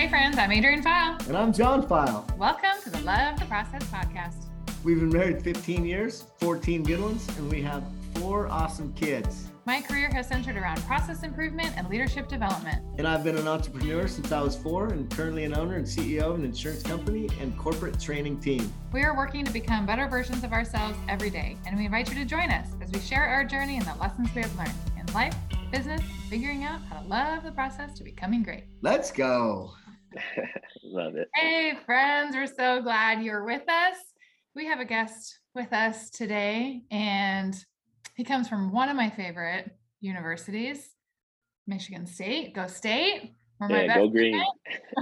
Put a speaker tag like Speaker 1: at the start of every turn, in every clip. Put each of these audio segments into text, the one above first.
Speaker 1: Hey, friends, I'm Adrian File.
Speaker 2: And I'm John File.
Speaker 1: Welcome to the Love the Process podcast.
Speaker 2: We've been married 15 years, 14 good ones, and we have four awesome kids.
Speaker 1: My career has centered around process improvement and leadership development.
Speaker 2: And I've been an entrepreneur since I was four and currently an owner and CEO of an insurance company and corporate training team.
Speaker 1: We are working to become better versions of ourselves every day, and we invite you to join us as we share our journey and the lessons we have learned in life, business, figuring out how to love the process to becoming great.
Speaker 2: Let's go.
Speaker 3: Love it.
Speaker 1: Hey, friends, we're so glad you're with us. We have a guest with us today, and he comes from one of my favorite universities, Michigan State. Go State. Where my
Speaker 3: Yeah, go
Speaker 1: best
Speaker 3: green.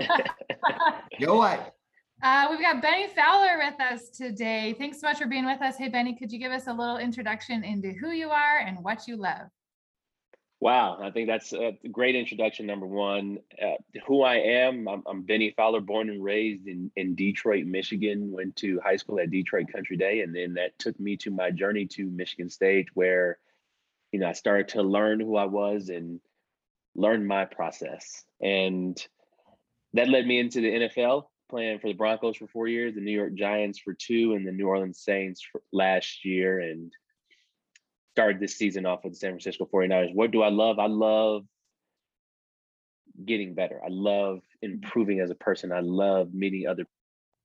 Speaker 2: Go what?
Speaker 1: Uh, we've got Benny Fowler with us today. Thanks so much for being with us. Hey, Benny, could you give us a little introduction into who you are and what you love?
Speaker 3: Wow, I think that's a great introduction. Number one, uh, who I am. I'm, I'm Benny Fowler, born and raised in, in Detroit, Michigan. Went to high school at Detroit Country Day, and then that took me to my journey to Michigan State, where you know I started to learn who I was and learn my process, and that led me into the NFL, playing for the Broncos for four years, the New York Giants for two, and the New Orleans Saints last year, and started this season off with the San Francisco 49ers. What do I love? I love getting better. I love improving as a person. I love meeting other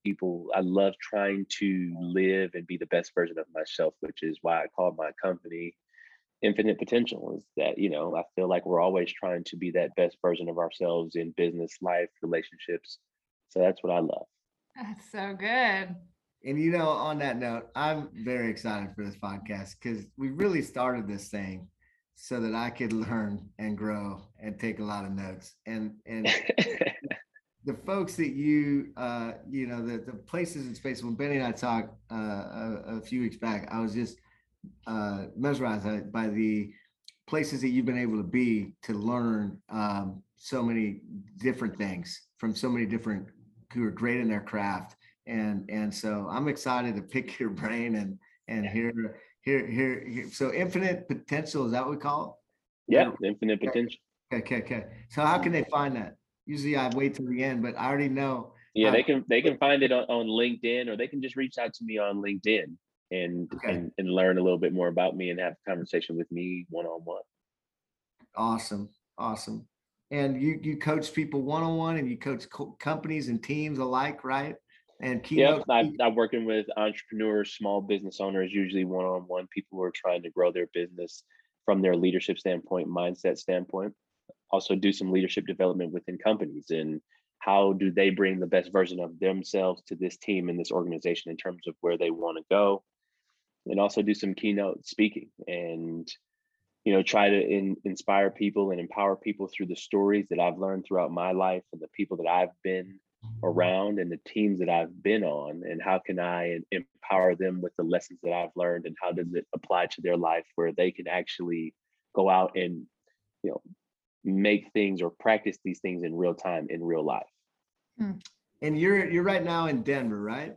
Speaker 3: people. I love trying to live and be the best version of myself, which is why I call my company Infinite Potential. Is that, you know, I feel like we're always trying to be that best version of ourselves in business, life, relationships. So that's what I love.
Speaker 1: That's so good.
Speaker 2: And you know, on that note, I'm very excited for this podcast because we really started this thing so that I could learn and grow and take a lot of notes. And and the folks that you uh you know the, the places and spaces when benny and i talked uh a, a few weeks back i was just uh mesmerized by the places that you've been able to be to learn um so many different things from so many different who are great in their craft and and so i'm excited to pick your brain and and hear hear hear, hear so infinite potential is that what we call it?
Speaker 3: yeah, infinite potential.
Speaker 2: okay okay okay so how can they find that usually I wait till the end, but I already know.
Speaker 3: Yeah, they can they can find it on, on LinkedIn or they can just reach out to me on LinkedIn and,
Speaker 2: Okay.
Speaker 3: and and learn a little bit more about me and have a conversation with me one on one.
Speaker 2: Awesome, awesome. And you you coach people one on one, and you coach co- companies and teams alike, right? And keynote.
Speaker 3: I,
Speaker 2: speak-
Speaker 3: I'm working with entrepreneurs, small business owners, usually one on one, people who are trying to grow their business from their leadership standpoint, mindset standpoint. Also, do some leadership development within companies and how do they bring the best version of themselves to this team and this organization in terms of where they want to go. And also do some keynote speaking and you know try to in, inspire people and empower people through the stories that I've learned throughout my life and the people that I've been around and the teams that I've been on and how can I empower them with the lessons that I've learned and how does it apply to their life where they can actually go out and you know make things or practice these things in real time in real life.
Speaker 2: And you're you're right now in Denver, right?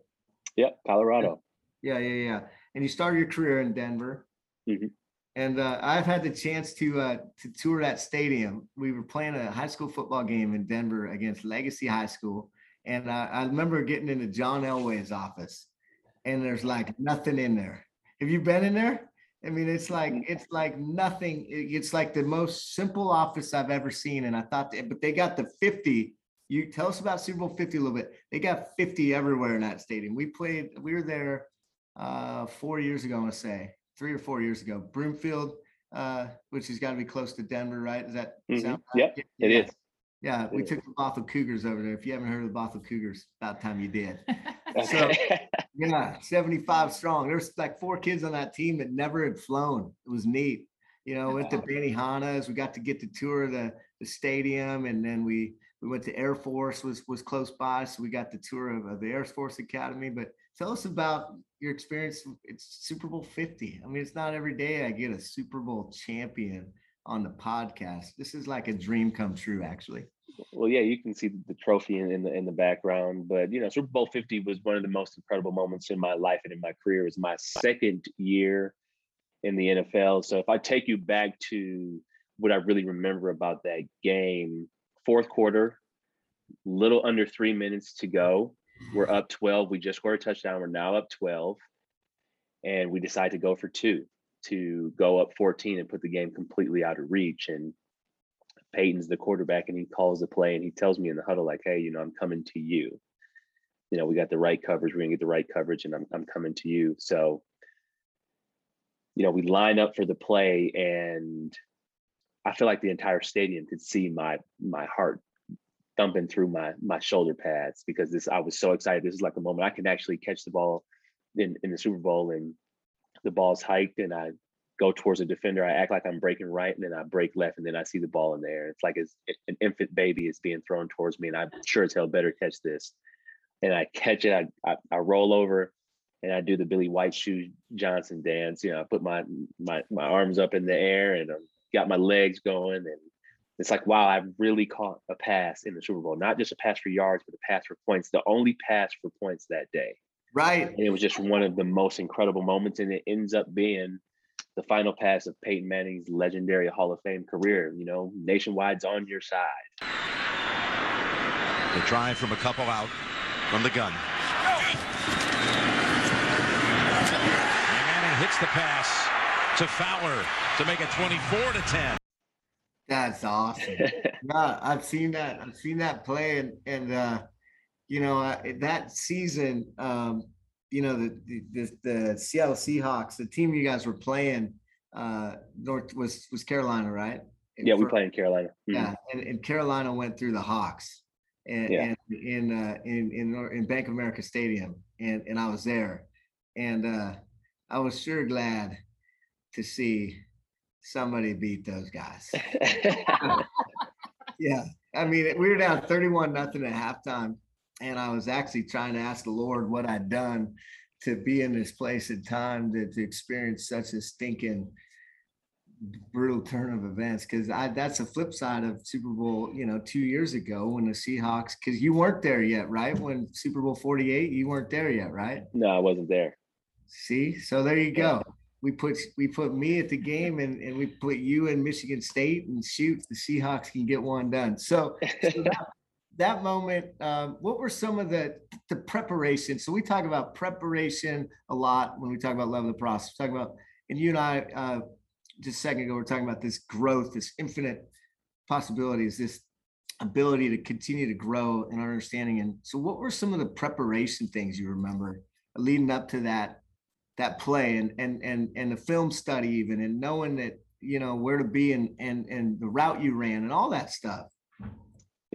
Speaker 3: Yep, Colorado.
Speaker 2: Yeah, yeah, yeah. And you started your career in Denver.
Speaker 3: Mhm.
Speaker 2: And uh, I've had the chance to uh, to tour that stadium. We were playing a high school football game in Denver against Legacy High School, and uh, I remember getting into John Elway's office, and there's like nothing in there. Have you been in there? I mean, it's like it's like nothing. It's like the most simple office I've ever seen. And I thought, that- but they got the 50. You tell us about Super Bowl 50 a little bit. They got 50 everywhere in that stadium. We played, we were there uh four years ago, I want to say, three or four years ago. Broomfield, uh, which has got to be close to Denver, right? Is that
Speaker 3: Mhm.
Speaker 2: sound right?
Speaker 3: Yep,
Speaker 2: Yeah.
Speaker 3: is.
Speaker 2: Yeah, we took the Bothell Cougars over there. If you haven't heard of the Bothell Cougars, about time you did. So- Yeah, 75 strong. There's like four kids on that team that never had flown. It was neat. You know, went to
Speaker 1: Wow.
Speaker 2: Benihana's. We got to get to tour the, the stadium and then we we went to Air Force was was close by. So we got the tour of, of the Air Force Academy. But tell us about your experience. It's Super Bowl 50. I mean, it's not every day I get a Super Bowl champion on the podcast. This is like a dream come true, actually.
Speaker 3: Well, yeah, you can see the trophy in, in the in the background, but you know, Super Bowl Fifty was one of the most incredible moments in my life and in my career. It was my second year in the NFL. So if I take you back to what I really remember about that game, fourth quarter, little under three minutes to go. We're up 12. We just scored a touchdown. We're now up 12. And we decide to go for two to go up 14 and put the game completely out of reach. And Peyton's the quarterback and he calls the play and he tells me in the huddle, like, hey, you know, I'm coming to you. You know, we got the right coverage. We're gonna get the right coverage and I'm I'm coming to you. So, you know, we line up for the play and I feel like the entire stadium could see my my heart thumping through my my shoulder pads because this I was so excited. This is like a moment I can actually catch the ball in, in the Super Bowl and the ball's hiked and I go towards a defender. I act like I'm breaking right and then I break left and then I see the ball in there. It's like it's, an infant baby is being thrown towards me and I'm sure as hell better catch this. And I catch it, I, I, I roll over and I do the Billy White Shoe Johnson dance. You know, I put my my my arms up in the air and I got my legs going and it's like wow i really caught a pass in the super bowl not just a pass for yards but a pass for points the only pass for points that day
Speaker 2: right
Speaker 3: and it was just one of the most incredible moments and it ends up being the final pass of peyton manning's legendary hall of fame career you know nationwide's on your side
Speaker 4: the drive from a couple out from the gun Manning hits the pass to Fowler to make it 24 to 10.
Speaker 2: That's awesome. yeah, I've seen that. I've seen that play, and and uh, you know uh, that season, um, you know the, the the Seattle Seahawks, the team you guys were playing, uh, North was was Carolina, right?
Speaker 3: Yeah, we played in Carolina.
Speaker 2: Mm-hmm. Yeah, and, and Carolina went through the Hawks, and, yeah. and in uh, in in in Bank of America Stadium, and and I was there, and uh, I was sure glad to see somebody beat those guys. yeah. I mean, we were down 31 nothing at halftime. And I was actually trying to ask the Lord what I'd done to be in this place at time to, to experience such a stinking brutal turn of events because I that's the flip side of Super Bowl, you know, two years ago when the Seahawks because you weren't there yet, right? When Super Bowl 48, you weren't there yet, right?
Speaker 3: No, I wasn't there.
Speaker 2: See, so there you go we put we put me at the game and, and we put you in Michigan State and shoot the Seahawks can get one done. So, so that, that, moment, um, what were some of the the preparation? So we talk about preparation a lot when we talk about love of the process. We talk about and you and I uh, just a second ago we we're talking about this growth, this infinite possibilities, this ability to continue to grow in our understanding. And so, what were some of the preparation things you remember leading up to that that play and and and and the film study even and knowing that you know where to be and and and the route you ran and all that stuff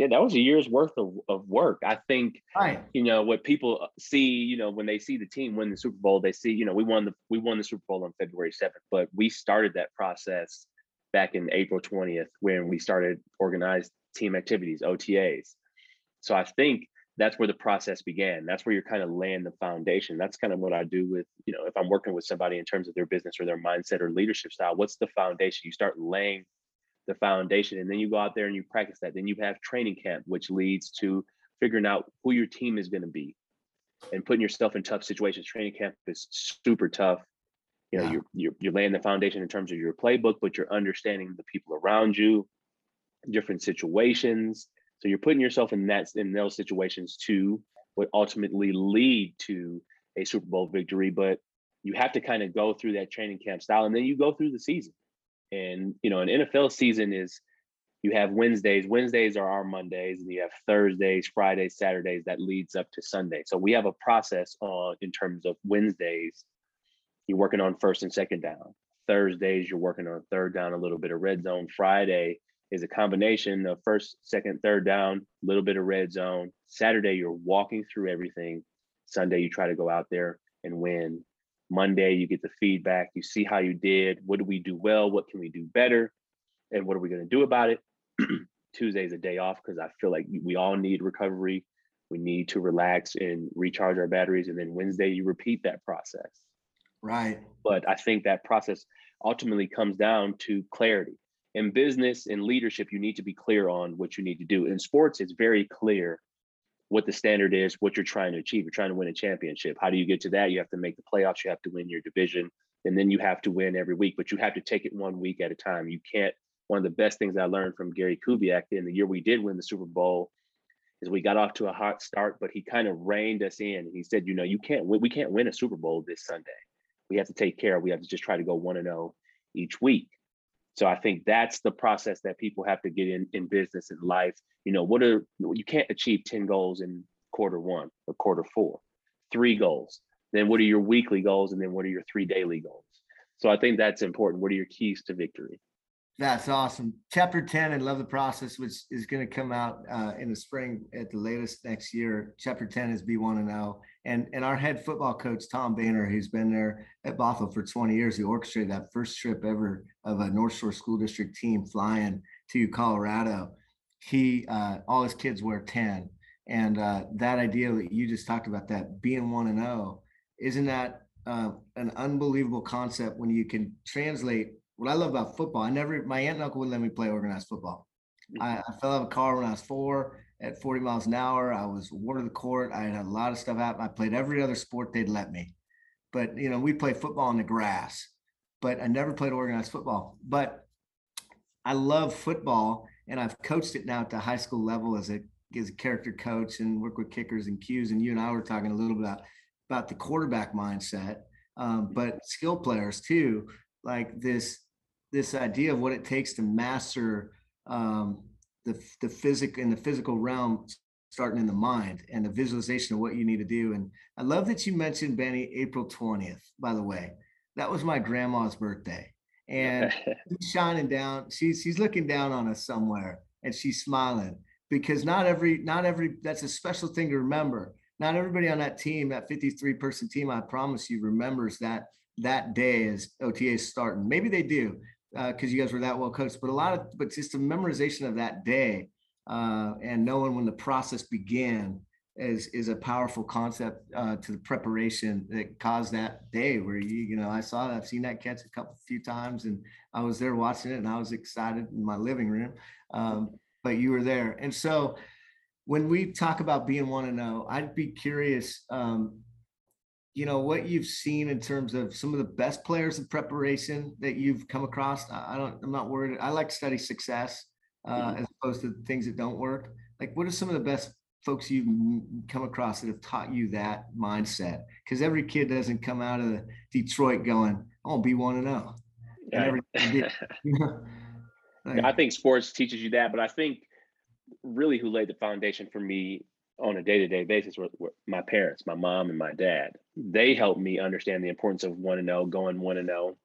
Speaker 3: yeah that was a year's worth of, of work i think
Speaker 2: right
Speaker 3: you know what people uh, see you know when they see the team win the super bowl they see you know we won the we won the super bowl on february 7th but we started that process back in april 20th when we started organized team activities otas so i think that's where the process began. That's where you're kind of laying the foundation. That's kind of what I do with, you know, if I'm working with somebody in terms of their business or their mindset or leadership style, what's the foundation? You start laying the foundation and then you go out there and you practice that. Then you have training camp, which leads to figuring out who your team is going to be and putting yourself in tough situations. Training camp is super tough. You know, yeah. you're, you're you're laying the foundation in terms of your playbook, but you're understanding the people around you, different situations, so you're putting yourself in that in those situations to what ultimately lead to a Super Bowl victory. But you have to kind of go through that training camp style, and then you go through the season. And you know, an NFL season is you have Wednesdays. Wednesdays are our Mondays, and you have Thursdays, Fridays, Saturdays that leads up to Sunday. So we have a process on in terms of Wednesdays. You're working on first and second down. Thursdays, you're working on third down, a little bit of red zone. Friday, is a combination of first, second, third down, a little bit of red zone. Saturday, you're walking through everything. Sunday, you try to go out there and win. Monday, you get the feedback. You see how you did. What do we do well? What can we do better? And what are we going to do about it? Tuesday is a day off because I feel like we all need recovery. We need to relax and recharge our batteries. And then Wednesday, you repeat that process.
Speaker 2: Right.
Speaker 3: But I think that process ultimately comes down to clarity in business and leadership, you need to be clear on what you need to do. In sports, it's very clear what the standard is, what you're trying to achieve. You're trying to win a championship. How do you get to that? You have to make the playoffs, you have to win your division, and then you have to win every week, but you have to take it one week at a time. You can't. One of the best things I learned from Gary Kubiak in the year we did win the Super Bowl is we got off to a hot start, but he kind of reined us in. He said, you know, you can't win, we can't win a Super Bowl this Sunday. We have to take care. We have to just try to go one and zero each week. So I think that's the process that people have to get in in business and life. You know, what are you can't achieve 10 goals in quarter one or quarter four, three goals. Then what are your weekly goals? And then what are your three daily goals? So I think that's important. What are your keys to victory?
Speaker 2: That's awesome. Chapter 10 and Love the Process, which is going to come out uh, in the spring at the latest next year. Chapter 10 is B1 and 0. And, and our head football coach, Tom Bainter, who's been there at Bothell for 20 years, he orchestrated that first trip ever of a North Shore School District team flying to Colorado. He, uh, all his kids wear 10. And uh, that idea that you just talked about, that being 1 and 0, isn't that uh, an unbelievable concept when you can translate what I love about football, I never, my aunt and uncle wouldn't let me play organized football. I,
Speaker 3: Mm-hmm.
Speaker 2: I fell out of a car when I was four at 40 miles an hour. I was ward of the court. I had a lot of stuff happen. I played every other sport they'd let me. But, you know, we played football on the grass, but I never played organized football. But I love football and I've coached it now at the high school level as a, as a character coach and work with kickers and cues. And you and I were talking a little bit about, about the quarterback mindset, um, but skill players too, like this this idea of what it takes to master um, the the physic in the physical realm starting in the mind and the visualization of what you need to do. And i love that you mentioned benny april 20th by the way. That was my grandma's birthday. And she's shining down she's she's looking down on us somewhere and she's smiling because not every not every that's a special thing to remember. Not everybody on that team that 53 person team i promise you remembers that that day as ota starting. Maybe they do because uh, you guys were that well coached, but a lot of, but just the memorization of that day uh, and knowing when the process began is is a powerful concept uh, to the preparation that caused that day where you you know I saw that I've seen that catch a couple few times and I was there watching it and I was excited in my living room, um, but you were there and so when we talk about being one to know, I'd be curious. Um, you know what you've seen in terms of some of the best players in preparation that you've come across i don't i'm not worried. I like to study success uh, as opposed to things that don't work. Like what are some of the best folks you've come across that have taught you that mindset? Because every kid doesn't come out of detroit going oh be one and oh
Speaker 3: i think sports teaches you that but i think really who laid the foundation for me on a day-to-day basis were, were, my parents, my mom and my dad. They helped me understand the importance of one and zero, going one and zero.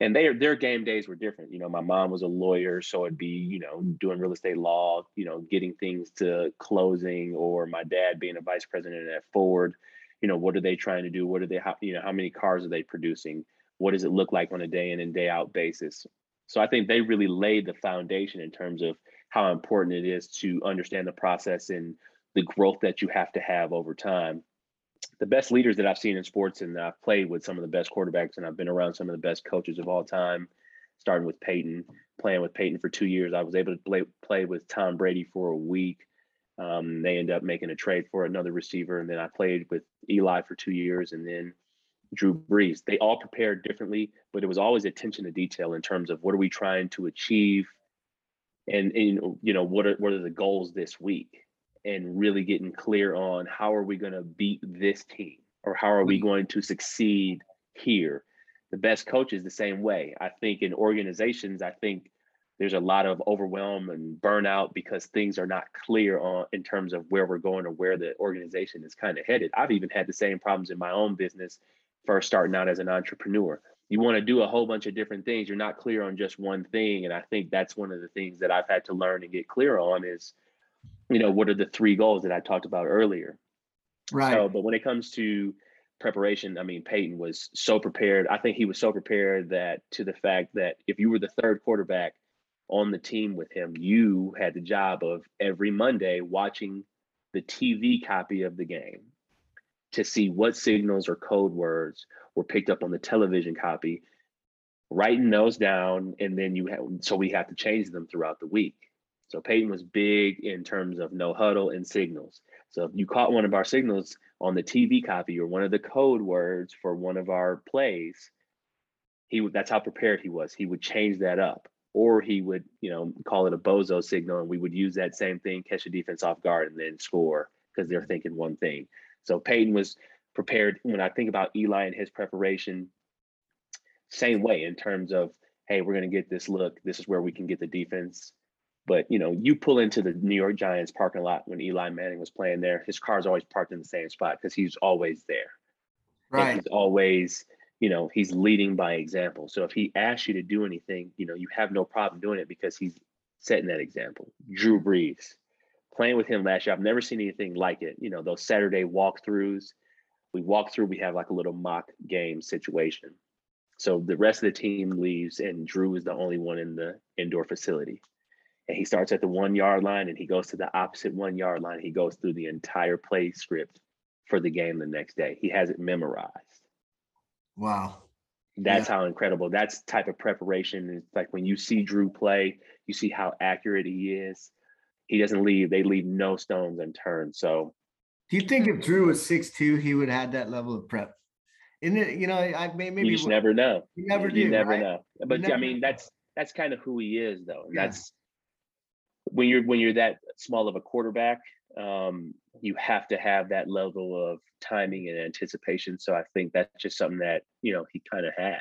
Speaker 3: And they their game days were different. You know, my mom was a lawyer, so it'd be you know doing real estate law, you know, getting things to closing, or my dad being a vice president at Ford. You know, what are they trying to do? What are they? How, you know, how many cars are they producing? What does it look like on a day in and day out basis? So I think they really laid the foundation in terms of how important it is to understand the process and the growth that you have to have over time. The best leaders that I've seen in sports, and I've played with some of the best quarterbacks, and I've been around some of the best coaches of all time, starting with Peyton, playing with Peyton for two years. I was able to play, play with Tom Brady for a week. Um, they end up making a trade for another receiver, and then I played with Eli for two years, and then Drew Brees. They all prepared differently, but it was always attention to detail in terms of what are we trying to achieve, and, and you know what are what are the goals this week and really getting clear on how are we going to beat this team or how are we mm-hmm. going to succeed here. The best coach is the same way. I think in organizations i think there's a lot of overwhelm and burnout because things are not clear on in terms of where we're going or where the organization is kind of headed. I've even had the same problems in my own business first starting out as an entrepreneur. You want to do a whole bunch of different things. You're not clear on just one thing and i think that's one of the things that i've had to learn and get clear on is you know what are the three goals that i talked about earlier?
Speaker 2: Right.
Speaker 3: So but when it comes to preparation i mean peyton was so prepared. I think he was so prepared that to the fact that if you were the third quarterback on the team with him you had the job of every monday watching the tv copy of the game to see what signals or code words were picked up on the television copy writing those down and then you have so we have to change them throughout the week so Peyton was big in terms of no huddle and signals. So if you caught one of our signals on the TV copy or one of the code words for one of our plays, he that's how prepared he was. He would change that up. or he would, you know, call it a bozo signal, and we would use that same thing, catch the defense off guard, and then score because they're thinking one thing. So Peyton was prepared. When I think about Eli and his preparation, same way in terms of, hey, we're going to get this look. This is where we can get the defense. But you know, you pull into the New York Giants parking lot when Eli Manning was playing there. His car's always parked in the same spot because he's always there. And
Speaker 2: Right.
Speaker 3: He's always, you know, he's leading by example. So if he asks you to do anything, you know, you have no problem doing it because he's setting that example. Drew Brees, playing with him last year, I've never seen anything like it. You know, those Saturday walkthroughs, we walk through, we have like a little mock game situation. So the rest of the team leaves, and Drew is the only one in the indoor facility. And he starts at the one yard line and he goes to the opposite one yard line. He goes through the entire play script for the game the next day. He has it memorized.
Speaker 2: Wow.
Speaker 3: That's how incredible. That's type of preparation. It's like when you see Drew play, you see how accurate he is. He doesn't leave. They leave no stones unturned. So
Speaker 2: Do you think if Drew was six two, he would have had that level of prep? Isn't it? You know, I may- maybe
Speaker 3: you just never know.
Speaker 2: You never
Speaker 3: you
Speaker 2: do,
Speaker 3: never
Speaker 2: right?
Speaker 3: know. But I mean,
Speaker 2: know.
Speaker 3: that's that's kind of who he is, though. And
Speaker 2: Yeah.
Speaker 3: that's when you're when you're that small of a quarterback, um, you have to have that level of timing and anticipation. So I think that's just something that you know he kind of had.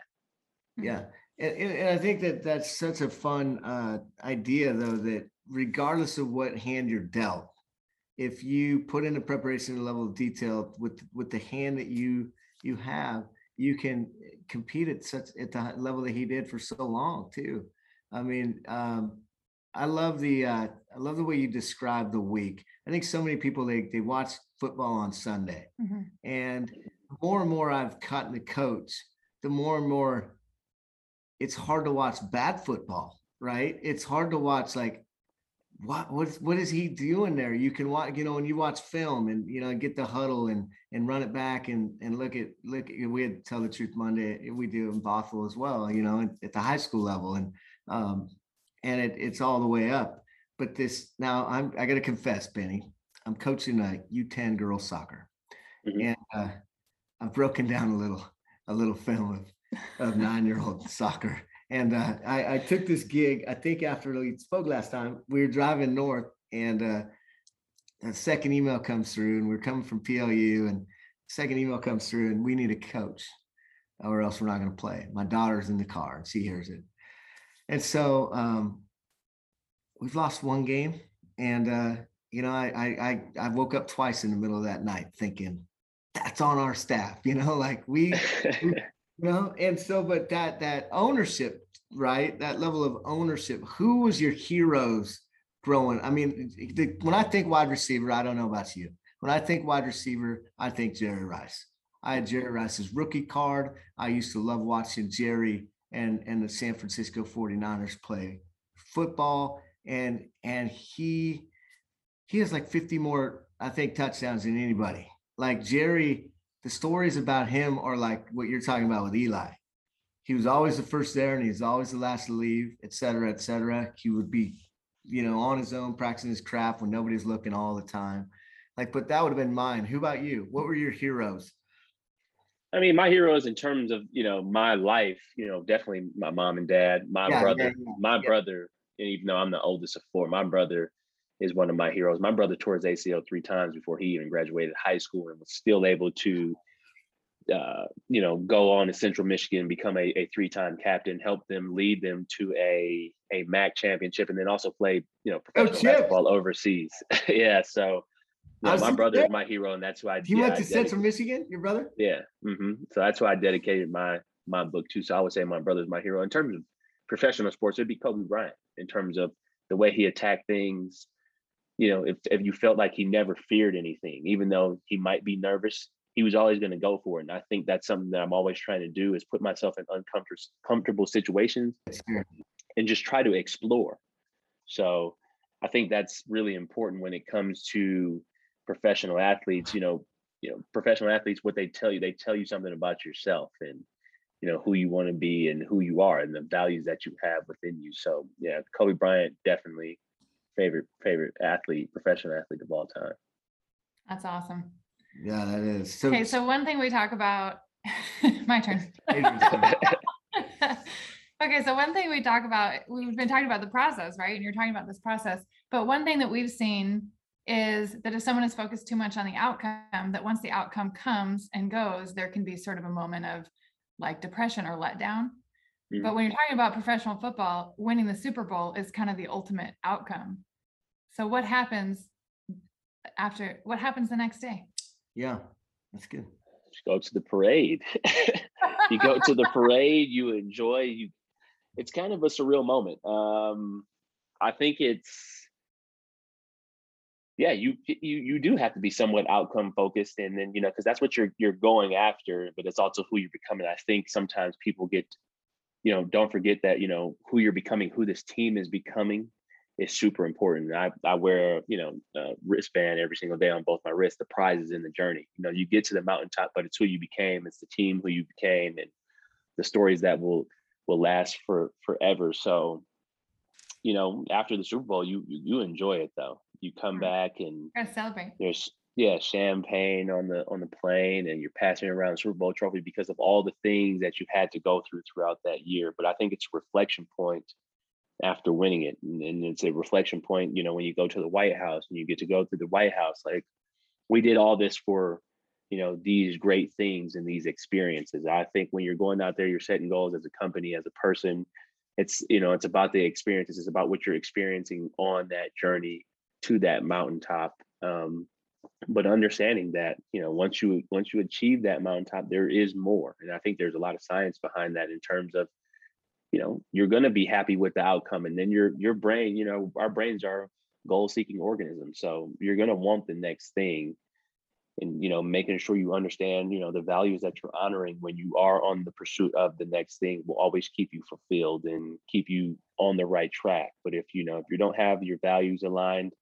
Speaker 2: Yeah, and, and I think that that's such a fun uh, idea, though. That regardless of what hand you're dealt, if you put in the preparation level of detail with with the hand that you you have, you can compete at such at the level that he did for so long too. I mean, um, I love the uh, I love the way you describe the week. I think so many people they they watch football on Sunday,
Speaker 1: Mhm.
Speaker 2: and more and more I've gotten the coach, the more and more it's hard to watch bad football, right? It's hard to watch like what what what is he doing there? You can watch, you know, when you watch film and you know get the huddle and and run it back and and look at look. At, we had tell the truth Monday. We do in Bothell as well, you know, at, at the high school level, and um, and it, it's all the way up. But this now, I'm I got to confess, Benny, I'm coaching a U10 girls soccer,
Speaker 3: Mhm.
Speaker 2: and uh, I've broken down a little a little film of of nine year old soccer. And uh, I, I took this gig, I think after we spoke last time, we were driving north and uh, a second email comes through and we're coming from PLU and second email comes through and we need a coach or else we're not going to play. My daughter's in the car and she hears it. And so um, we've lost one game and uh, you know, I, I I I woke up twice in the middle of that night thinking that's on our staff, you know, like we you know and so but that that ownership right? That level of ownership who was your heroes growing? I mean the, when i think wide receiver i don't know about you. When i think wide receiver i think jerry rice. I had jerry rice's rookie card. I used to love watching jerry and and the san francisco 49ers play football and and he he has like 50 more i think touchdowns than anybody like jerry the stories about him are like what you're talking about with Eli. He was always the first there and he's always the last to leave, et cetera, et cetera. He would be, you know, on his own, practicing his craft when nobody's looking all the time. Like, but that would have been mine. Who about you? What were your heroes?
Speaker 3: I mean, my heroes in terms of you know my life, you know, definitely my mom and dad, my
Speaker 2: Yeah,
Speaker 3: brother,
Speaker 2: yeah, yeah,
Speaker 3: my brother, and even though I'm the oldest of four, my brother is one of my heroes. My brother tore his ACL three times before he even graduated high school and was still able to, uh, you know, go on to Central Michigan, become a, a three-time captain, help them lead them to a a MAC championship, and then also play, you know, professional
Speaker 2: Chip.
Speaker 3: basketball overseas. yeah, so.
Speaker 2: Was
Speaker 3: my brother is my hero, and that's why I.
Speaker 2: He
Speaker 3: yeah,
Speaker 2: went to Central Michigan, your brother?
Speaker 3: yeah. hmm So that's why I dedicated my my book to. So I would say my brother's my hero in terms of professional sports. It'd be Kobe Bryant in terms of the way he attacked things. You know, if if you felt like he never feared anything, even though he might be nervous, he was always going to go for it. And I think that's something that I'm always trying to do is put myself in uncomfortable comfortable situations and just try to explore. So I think that's really important when it comes to professional athletes. You know, you know, professional athletes, what they tell you, they tell you something about yourself and you know who you want to be and who you are and the values that you have within you. So yeah, Kobe Bryant definitely favorite favorite athlete, professional athlete of all time.
Speaker 1: That's awesome.
Speaker 2: Yeah, that is. So,
Speaker 1: Okay, so one thing we talk about, my turn. Okay, so one thing we talk about, we've been talking about the process, right? And you're talking about this process. But one thing that we've seen is that if someone is focused too much on the outcome, that once the outcome comes and goes, there can be sort of a moment of like depression or letdown.
Speaker 3: Mhm.
Speaker 1: But when you're talking about professional football, winning the Super Bowl is kind of the ultimate outcome. So what happens after, what happens the next day?
Speaker 2: Yeah, that's good.
Speaker 3: Just go to the parade. you go to the parade, you enjoy, you it's kind of a surreal moment. Um, I think it's yeah, you you you do have to be somewhat outcome focused, and then you know because that's what you're you're going after, but it's also who you're becoming. I think sometimes people get, you know, don't forget that you know who you're becoming, who this team is becoming, is super important. I I wear you know a wristband every single day on both my wrists. The prize is in the journey. You know, you get to the mountaintop, but it's who you became. It's the team who you became, and the stories that will will last for forever. So, you know, after the Super Bowl, you you you enjoy it though. You come back and
Speaker 1: celebrate.
Speaker 3: there's yeah champagne on the on the plane, and you're passing around the Super Bowl trophy because of all the things that you've had to go through throughout that year. But I think it's a reflection point after winning it, and, and it's a reflection point. You know, when you go to the White House and you get to go through the White House, like we did all this for you know these great things and these experiences i think when you're going out there you're setting goals as a company as a person it's you know it's about the experiences it's about what you're experiencing on that journey to that mountaintop um, but understanding that you know once you once you achieve that mountaintop there is more. And i think there's a lot of science behind that in terms of you know you're going to be happy with the outcome and then your your brain you know our brains are goal seeking organisms. So you're going to want the next thing and you know making sure you understand you know the values that you're honoring when you are on the pursuit of the next thing will always keep you fulfilled and keep you on the right track. But if you know if you don't have your values aligned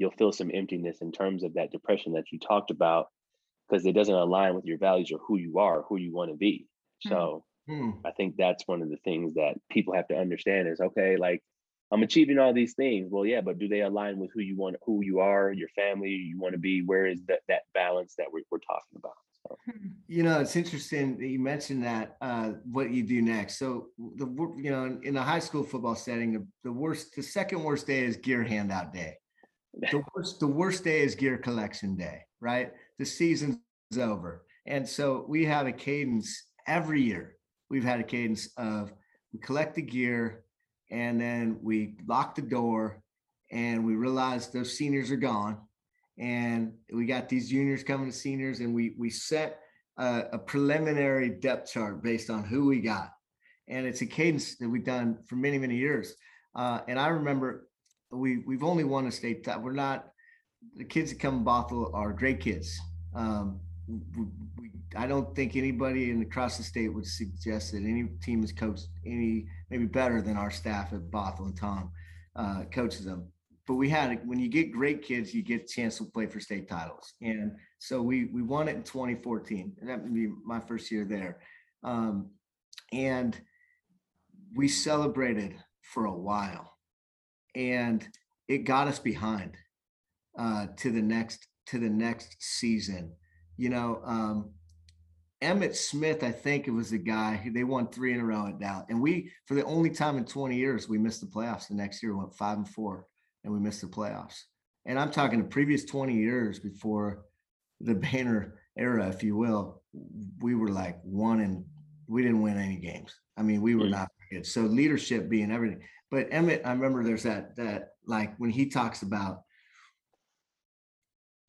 Speaker 3: you'll feel some emptiness in terms of that depression that you talked about because it doesn't align with your values or who you are who you want to be
Speaker 1: Mm.
Speaker 3: so
Speaker 2: Hmm.
Speaker 3: I think that's one of the things that people have to understand is okay, like I'm achieving all these things. Well, yeah, but do they align with who you want, who you are, your family, you want to be? Where is that that balance that we're, we're talking about? So
Speaker 1: Hmm.
Speaker 2: You know, it's interesting that you mentioned that uh, what you do next. So the you know in, in a high school football setting, the, the worst, the second worst day is gear handout day. The worst, the worst day is gear collection day. Right, the season's over, and so we have a cadence every year. We've had a cadence of we collect the gear, and then we lock the door, and we realize those seniors are gone, and we got these juniors coming to seniors, and we we set a, a preliminary depth chart based on who we got, and it's a cadence that we've done for many many years. Uh, and I remember we we've only won a state title. We're not the kids that come in Bothell are great kids. Um, we, we, I don't think anybody in across the state would suggest that any team is coached any maybe better than our staff at Bothell and Tom uh, coaches them. But we had when you get great kids, you get a chance to play for state titles, and so we we won it in 2014, and that would be my first year there. Um, and we celebrated for a while, and it got us behind uh, to the next to the next season. You know, um, Emmitt Smith, I think it was the guy who they won three in a row at Dallas, and we for the only time in 20 years we missed the playoffs. The next year we went five and four, and we missed the playoffs. And I'm talking the previous 20 years before the Bainter era, if you will. We were like one and we didn't win any games. I mean, we were not So leadership being everything. But Emmitt, I remember there's that that like when he talks about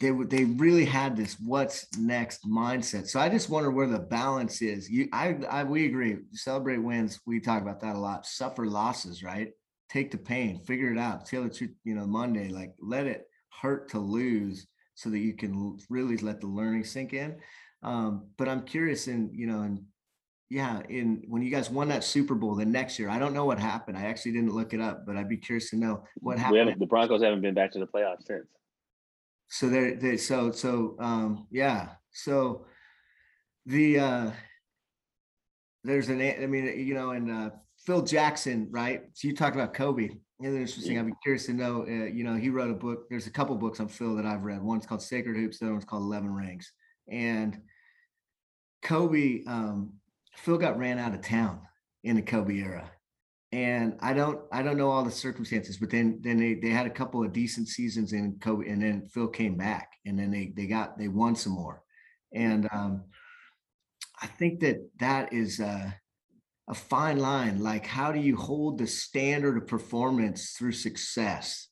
Speaker 2: they they really had this what's next mindset. So I just wonder where the balance is. You I I we agree. Celebrate wins. We talk about that a lot. Suffer losses, right? Take the pain, figure it out. To you know Monday. Like let it hurt to lose so that you can really let the learning sink in. Um, but I'm curious in you know and yeah, in when you guys won that Super Bowl the next year, I don't know what happened. I actually didn't look it up, but I'd be curious to know what happened.
Speaker 3: the Broncos haven't been back to the playoffs since.
Speaker 2: so there they so so um yeah so the uh there's an I mean you know and uh phil jackson right so you talked about kobe and interesting i'd be curious to know uh, you know he wrote a book there's a couple books on phil that i've read one's called sacred hoops the other one's called 11 rings and kobe um phil got ran out of town in the kobe era and I don't I don't know all the circumstances, but then then they they had a couple of decent seasons in COVID, and then Phil came back, and then they they got they won some more, and um, I think that that is uh, a fine line. Like, how do you hold the standard of performance through success?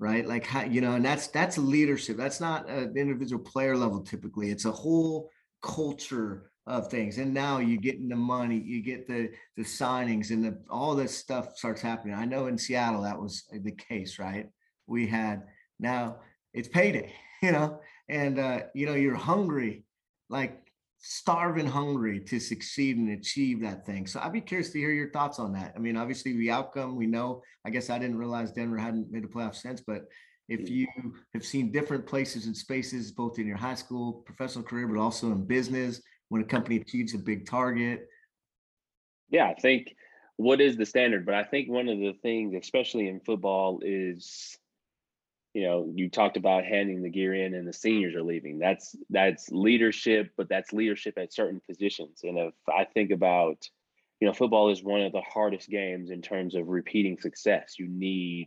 Speaker 2: Right, like how you know, and that's that's leadership. That's not an individual player level. Typically, it's a whole culture of things. And now you mm-hmm. get the money, you get the the signings, and the all this stuff starts happening. I know in Seattle that was uh, the case, right? We had now it's payday, you know, and uh, you know you're hungry, like starving hungry to succeed and achieve that thing. So I'd be curious to hear your thoughts on that. I mean, obviously the outcome we know. I guess I didn't realize Denver hadn't made a playoff since, but if mm. you have seen different places and spaces, both in your high school, professional career, but also in business, when a company achieves a big target?
Speaker 3: Yeah, I think what is the standard? But I think one of the things, especially in football, is you know you talked about handing the gear in and the seniors are leaving that's that's leadership but that's leadership at certain positions and if i think about you know football is one of the hardest games in terms of repeating success you need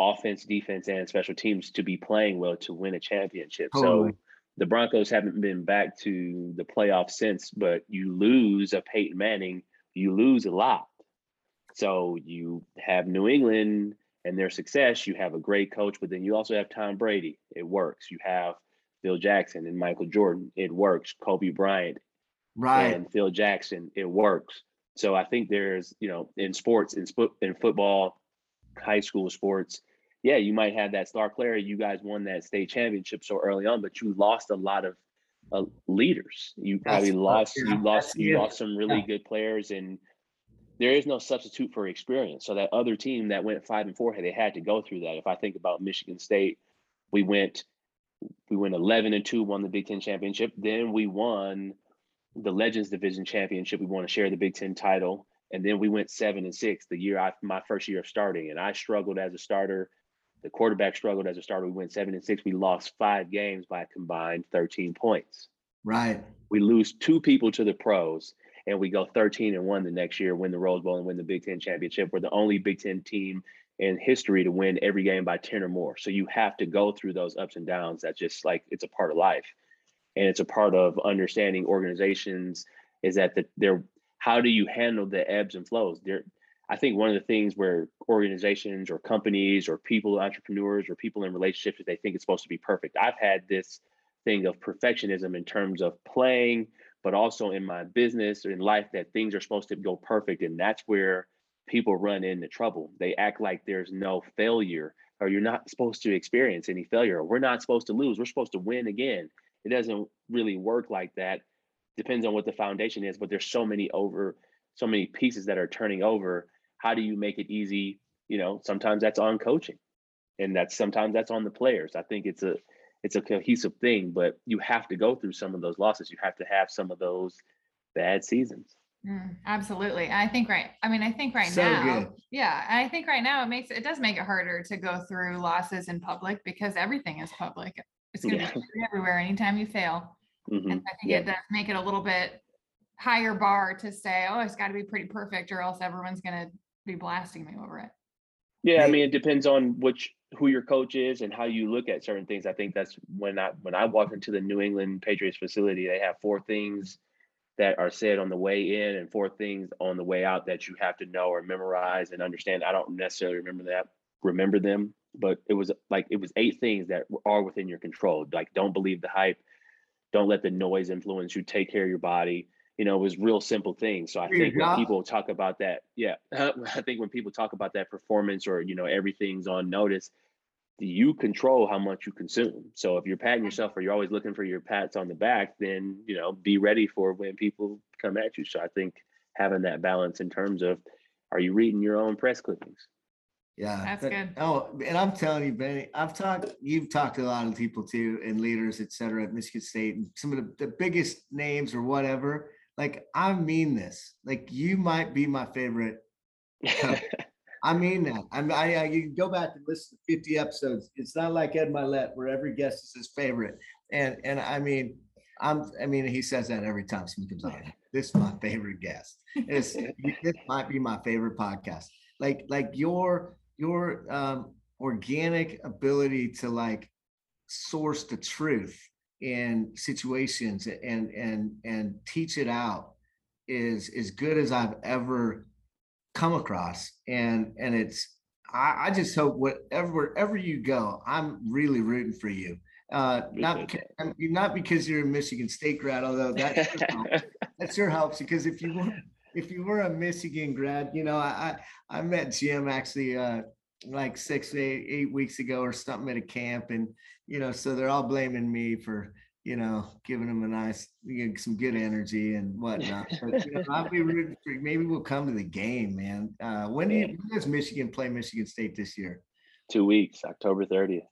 Speaker 3: offense defense and special teams to be playing well to win a championship totally. so the Broncos haven't been back to the playoffs since, but you lose a Peyton Manning, you lose a lot. So you have New England and their success, you have a great coach, but then you also have Tom Brady. It works. You have Phil Jackson and Michael Jordan. It works. Kobe Bryant.
Speaker 2: Right.
Speaker 3: And Phil Jackson. It works. So I think there's, you know, in sports, in, in football, high school sports, yeah, you might have that star player. You guys won that state championship so early on, but you lost a lot of uh, leaders. You probably lost. Yeah, you lost. You lost some really yeah. good players, and there is no substitute for experience. So that other team that went five and four, they had to go through that. If I think about Michigan State, we went we went eleven and two, won the Big Ten championship. Then we won the Legends Division championship. We won to share the Big Ten title, and then we went seven and six the year I my first year of starting, and I struggled as a starter the quarterback struggled as a starter. We went seven and six. We lost five games by a combined 13 points.
Speaker 2: Right.
Speaker 3: We lose two people to the pros, and we go 13 and one the next year, win the Rose Bowl and win the Big Ten championship. We're the only Big Ten team in history to win every game by 10 or more. So you have to go through those ups and downs. That's just like it's a part of life. And it's a part of understanding organizations is that the, they're how do you handle the ebbs and flows? There I think one of the things where organizations or companies or people, entrepreneurs or people in relationships, they think it's supposed to be perfect. I've had this thing of perfectionism in terms of playing, but also in my business or in life that things are supposed to go perfect. And that's where people run into trouble. They act like there's no failure or you're not supposed to experience any failure. We're not supposed to lose. We're supposed to win again. It doesn't really work like that. Depends on what the foundation is, but there's so many over, so many pieces that are turning over how do you make it easy you know sometimes that's on coaching and that's sometimes that's on the players i think it's a it's a cohesive thing but you have to go through some of those losses you have to have some of those bad seasons
Speaker 1: mm, absolutely i think right i mean i think right so now good. yeah i think right now it makes it does make it harder to go through losses in public because everything is public it's going to yeah. be everywhere anytime you fail mm-hmm. and i think yeah. it does make it a little bit higher bar to say oh it's got to be pretty perfect or else everyone's going to be blasting me over it.
Speaker 3: Yeah, I mean, it depends on which who your coach is and how you look at certain things. I think that's when I when I walk into the New England Patriots facility, they have four things that are said on the way in and four things on the way out that you have to know or memorize and understand. I don't necessarily remember that remember them, but it was like it was eight things that are within your control. Like don't believe the hype, don't let the noise influence you, take care of your body, you know, it was real simple things. So I think when people talk about that, yeah, I think when people talk about that performance or, you know, everything's on notice, you control how much you consume. So if you're patting yourself or you're always looking for your pats on the back, then, you know, be ready for when people come at you. So I think having that balance in terms of, are you reading your own press clippings?
Speaker 2: Yeah,
Speaker 1: that's good.
Speaker 2: Oh, and I'm telling you, Benny, I've talked, you've talked to a lot of people too, and leaders, et cetera, at Michigan State, and some of the, the biggest names or whatever like I mean this. Like you might be my favorite. I mean that. I mean, I, I you can go back and listen to 50 episodes. It's not like Ed Mylett where every guest is his favorite. And and I mean, I'm, I mean, he says that every time Smith comes on. This is my favorite guest. This, this might be my favorite podcast. Like, like your, your um, organic ability to like source the truth in situations and, and, and teach it out is as good as I've ever come across. And, and it's, I, I just hope whatever, wherever you go, I'm really rooting for you. Uh, not because, not because you're a Michigan State grad, although that that sure helps because if you were if you were a Michigan grad, you know, I I met Jim actually uh, like six eight eight weeks ago or something at a camp, and you know, so they're all blaming me for you know giving them a nice you know, some good energy and whatnot. But you know, I'll be rooting for maybe we'll come to the game, man. Uh, when do you, when does Michigan play Michigan State this year?
Speaker 3: Two weeks, October 30th.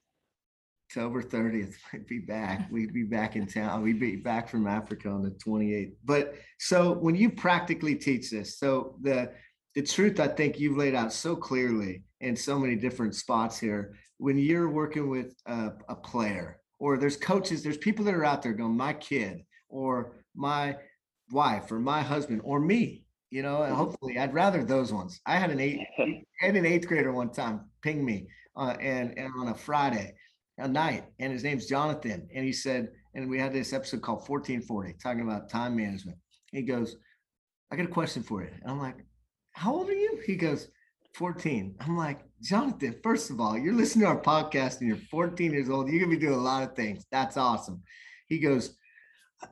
Speaker 2: October 30th, we'd be back. We'd be back in town. We'd be back from Africa on the 28th. But so when you practically teach this, so the the truth I think you've laid out so clearly in so many different spots here. When you're working with a, a player, or there's coaches, there's people that are out there going, my kid, or my wife, or my husband, or me. You know, and hopefully, I'd rather those ones. I had an eight, had an eighth grader one time ping me, uh, and and on a Friday, a night, and his name's Jonathan. And he said, and we had this episode called 1440, talking about time management. He goes, I got a question for you. And I'm like, How old are you? He goes, 14. I'm like, Jonathan, first of all, you're listening to our podcast and you're 14 years old. You're gonna be doing a lot of things. That's awesome. He goes,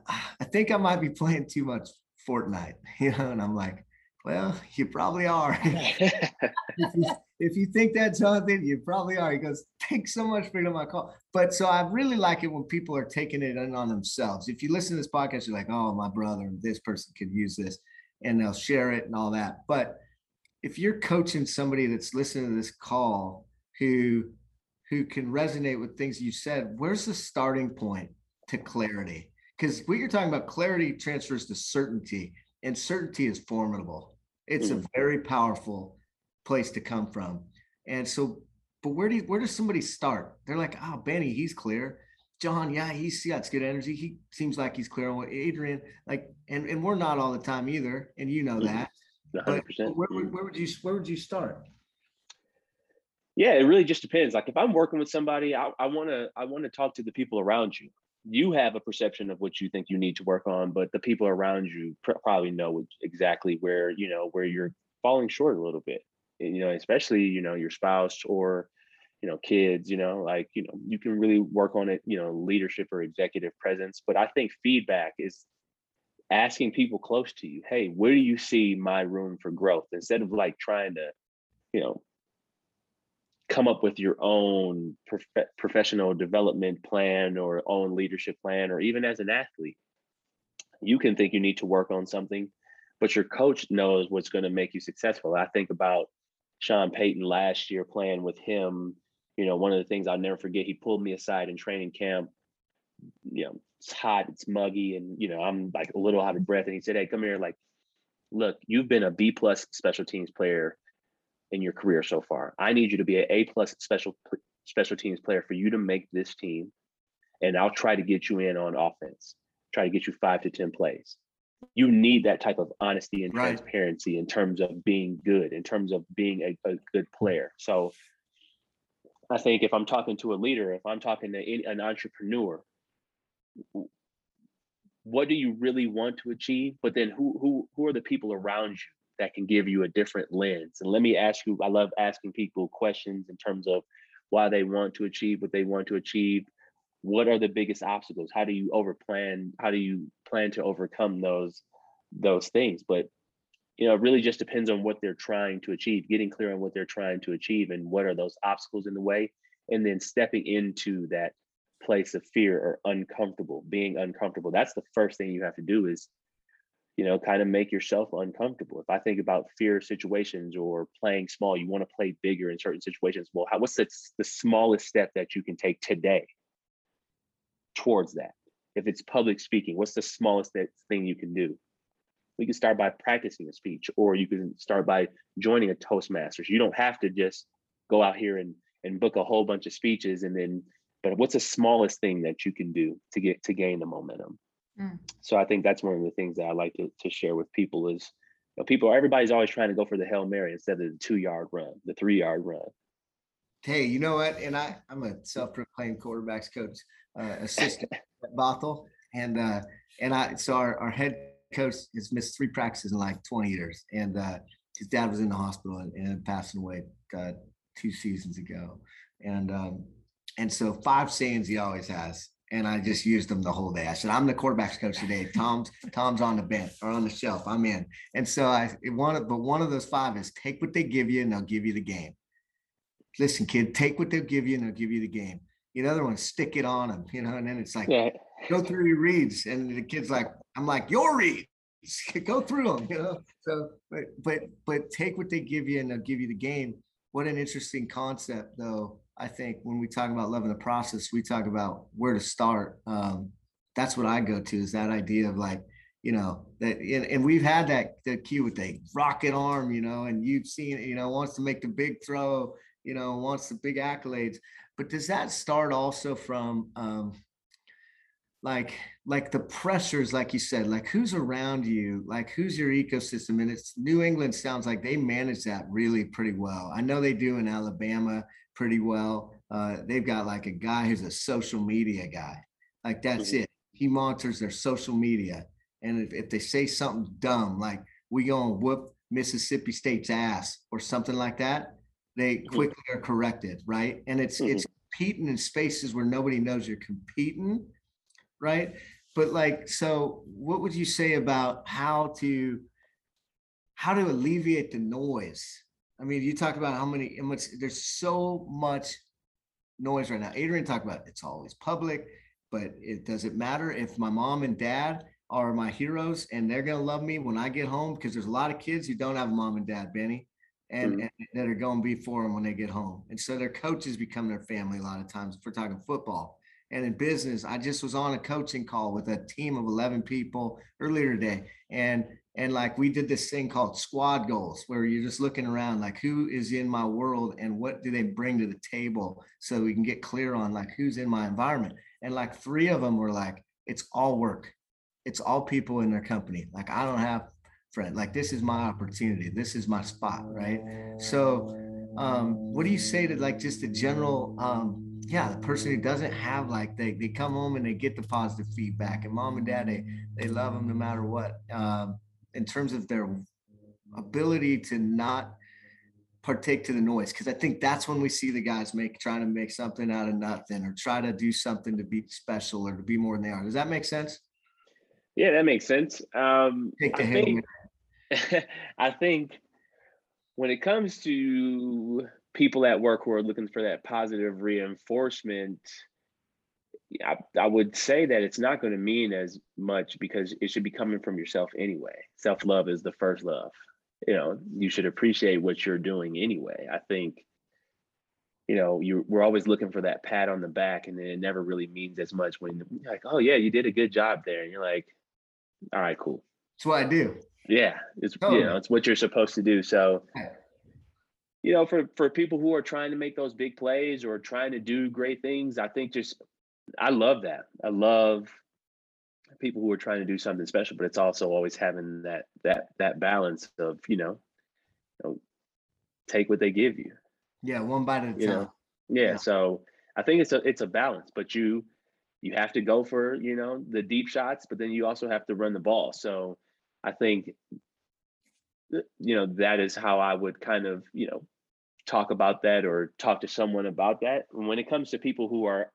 Speaker 2: I think I might be playing too much Fortnite, you know, and I'm like, well, you probably are. if you think that, Jonathan, you probably are. He goes, thanks so much for my call. But so I really like it when people are taking it on themselves. If you listen to this podcast, you're like, oh, my brother, this person could use this, and they'll share it and all that. But if you're coaching somebody that's listening to this call who who can resonate with things you said, where's the starting point to clarity? Because what you're talking about, clarity transfers to certainty, and certainty is formidable. It's mm. a very powerful place to come from. And so, but where do you, where does somebody start? They're like, oh, Bennie, he's clear. John, yeah, he's got good energy. He seems like he's clear on what Adrian, like, and, and we're not all the time either. And you know that. 100%. Where, where, mm. where would you where would you start?
Speaker 3: Yeah, it really just depends. Like if I'm working with somebody, I want to I want to talk to the people around you. You have a perception of what you think you need to work on, but the people around you pr- probably know exactly where you know where you're falling short a little bit eh, you know, especially, you know, your spouse or, you know, kids, you know, like, you know, you can really work on it, you know, leadership or executive presence. But I think feedback is asking people close to you, hey, where do you see my room for growth? Instead of like trying to, you know, come up with your own prof- professional development plan or own leadership plan, or even as an athlete, you can think you need to work on something, but your coach knows what's going to make you successful. I think about Sean Payton last year playing with him, you know, one of the things I'll never forget, he pulled me aside in training camp. You know, it's hot, it's muggy, and you know, I'm like a little out of breath. And he said, Hey, come here, like, look, you've been a B plus special teams player in your career so far. I need you to be an A plus special special teams player for you to make this team. And I'll try to get you in on offense, try to get you five to 10 plays you need that type of honesty and right. transparency in terms of being good, in terms of being a, a, good player. So I think if I'm talking to a leader, if I'm talking to any, an entrepreneur, what do you really want to achieve? But then who who who are the people around you that can give you a different lens? And let me ask you, I love asking people questions in terms of why they want to achieve what they want to achieve what are the biggest obstacles how do you overplan how do you plan to overcome those those things but you know it really just depends on what they're trying to achieve getting clear on what they're trying to achieve and what are those obstacles in the way and then stepping into that place of fear or uncomfortable being uncomfortable that's the first thing you have to do is you know kind of make yourself uncomfortable if i think about fear situations or playing small you want to play bigger in certain situations well how, what's the, the smallest step that you can take today towards that. If it's public speaking, what's the smallest thing you can do? We can start by practicing a speech, or you can start by joining a Toastmasters. You don't have to just go out here and, and book a whole bunch of speeches and then, but what's the smallest thing that you can do to get to gain the momentum?
Speaker 1: Mm.
Speaker 3: So I think that's one of the things that I like to, to share with people is you know, people, everybody's always trying to go for the Hail Mary instead of the two yard run, the three yard run.
Speaker 2: Hey, you know what? And I, I'm a self-proclaimed quarterbacks coach, uh, assistant at Bothell. And, uh, and I, so our, our head coach has missed three practices in like 20 years. And, uh, his dad was in the hospital and, and passed away, uh, two seasons ago. And, um, and so five sayings he always has. And I just used them the whole day. I said, I'm the quarterbacks coach today. Tom's, Tom's on the bench or on the shelf. I'm in. And so I, wanted, but one of those five is take what they give you and they'll give you the game listen, kid, take what they'll give you and they'll give you the game. The other one, stick it on them, you know, and then it's like,
Speaker 3: Yeah.
Speaker 2: go through your reads. And the kid's like, I'm like, your reads, go through them, you know? So, but, but, but take what they give you and they'll give you the game. What an interesting concept though. I think when we talk about loving the process, we talk about where to start. Um, that's what I go to is that idea of like, you know, that, and, and we've had that, the cue with the rocket arm, you know, and you've seen, it, you know, wants to make the big throw, you know, wants the big accolades. But does that start also from um, like like the pressures, like you said, like who's around you, like who's your ecosystem? And it's New England sounds like they manage that really pretty well. I know they do in Alabama pretty well. Uh, they've got like a guy who's a social media guy. Like that's
Speaker 3: Mhm.
Speaker 2: it. He monitors their social media. And if, if they say something dumb, like we gonna whoop Mississippi State's ass or something like that, they
Speaker 3: Mhm.
Speaker 2: quickly are corrected, right? And it's it's competing in spaces where nobody knows you're competing, right? But like, so what would you say about how to how to alleviate the noise? I mean, you talk about how many how much there's so much noise right now. Adrian talked about it's always public, but it does it matter if my mom and dad are my heroes and they're gonna love me when I get home? Because there's a lot of kids who don't have a mom and dad, Bennie, and,
Speaker 3: Mhm.
Speaker 2: and that are gonna be for them when they get home. And so their coaches become their family a lot of times if we're talking football. And in business, I just was on a coaching call with a team of 11 people earlier today. And and like we did this thing called squad goals where you're just looking around like who is in my world and what do they bring to the table so we can get clear on like who's in my environment? And like three of them were like it's all work. It's all people in their company. Like i don't have friend like this is my opportunity. This is my spot right? So um what do you say to like just the general um yeah the person who doesn't have like they they come home and they get the positive feedback and mom and dad they they love them no matter what. Um in terms of their ability to not partake to the noise because i think that's when we see the guys make trying to make something out of nothing or try to do something to be special or to be more than they are. Does that make sense?
Speaker 3: Yeah, that makes sense. Um,
Speaker 2: take the
Speaker 3: I think, I think when it comes to people at work who are looking for that positive reinforcement, I, I would say that it's not going to mean as much because it should be coming from yourself anyway. Self love is the first love. You know, you should appreciate what you're doing anyway. I think, you know, you we're always looking for that pat on the back, and then it never really means as much when you're like, oh yeah, you did a good job there, and you're like, all right, cool.
Speaker 2: that's what i do
Speaker 3: Yeah, it's you know it's what you're supposed to do. So. You know, for for people who are trying to make those big plays or trying to do great things, I think just I love that. I love people who are trying to do something special, but it's also always having that that that balance of you know, you know take what they give you.
Speaker 2: yeah one bite at a
Speaker 3: You
Speaker 2: time
Speaker 3: know, yeah,
Speaker 2: Yeah.
Speaker 3: So I think it's a it's a balance, but you you have to go for you know the deep shots, but then you also have to run the ball. So I think you know that is how I would kind of you know talk about that or talk to someone about that. When it comes to people who are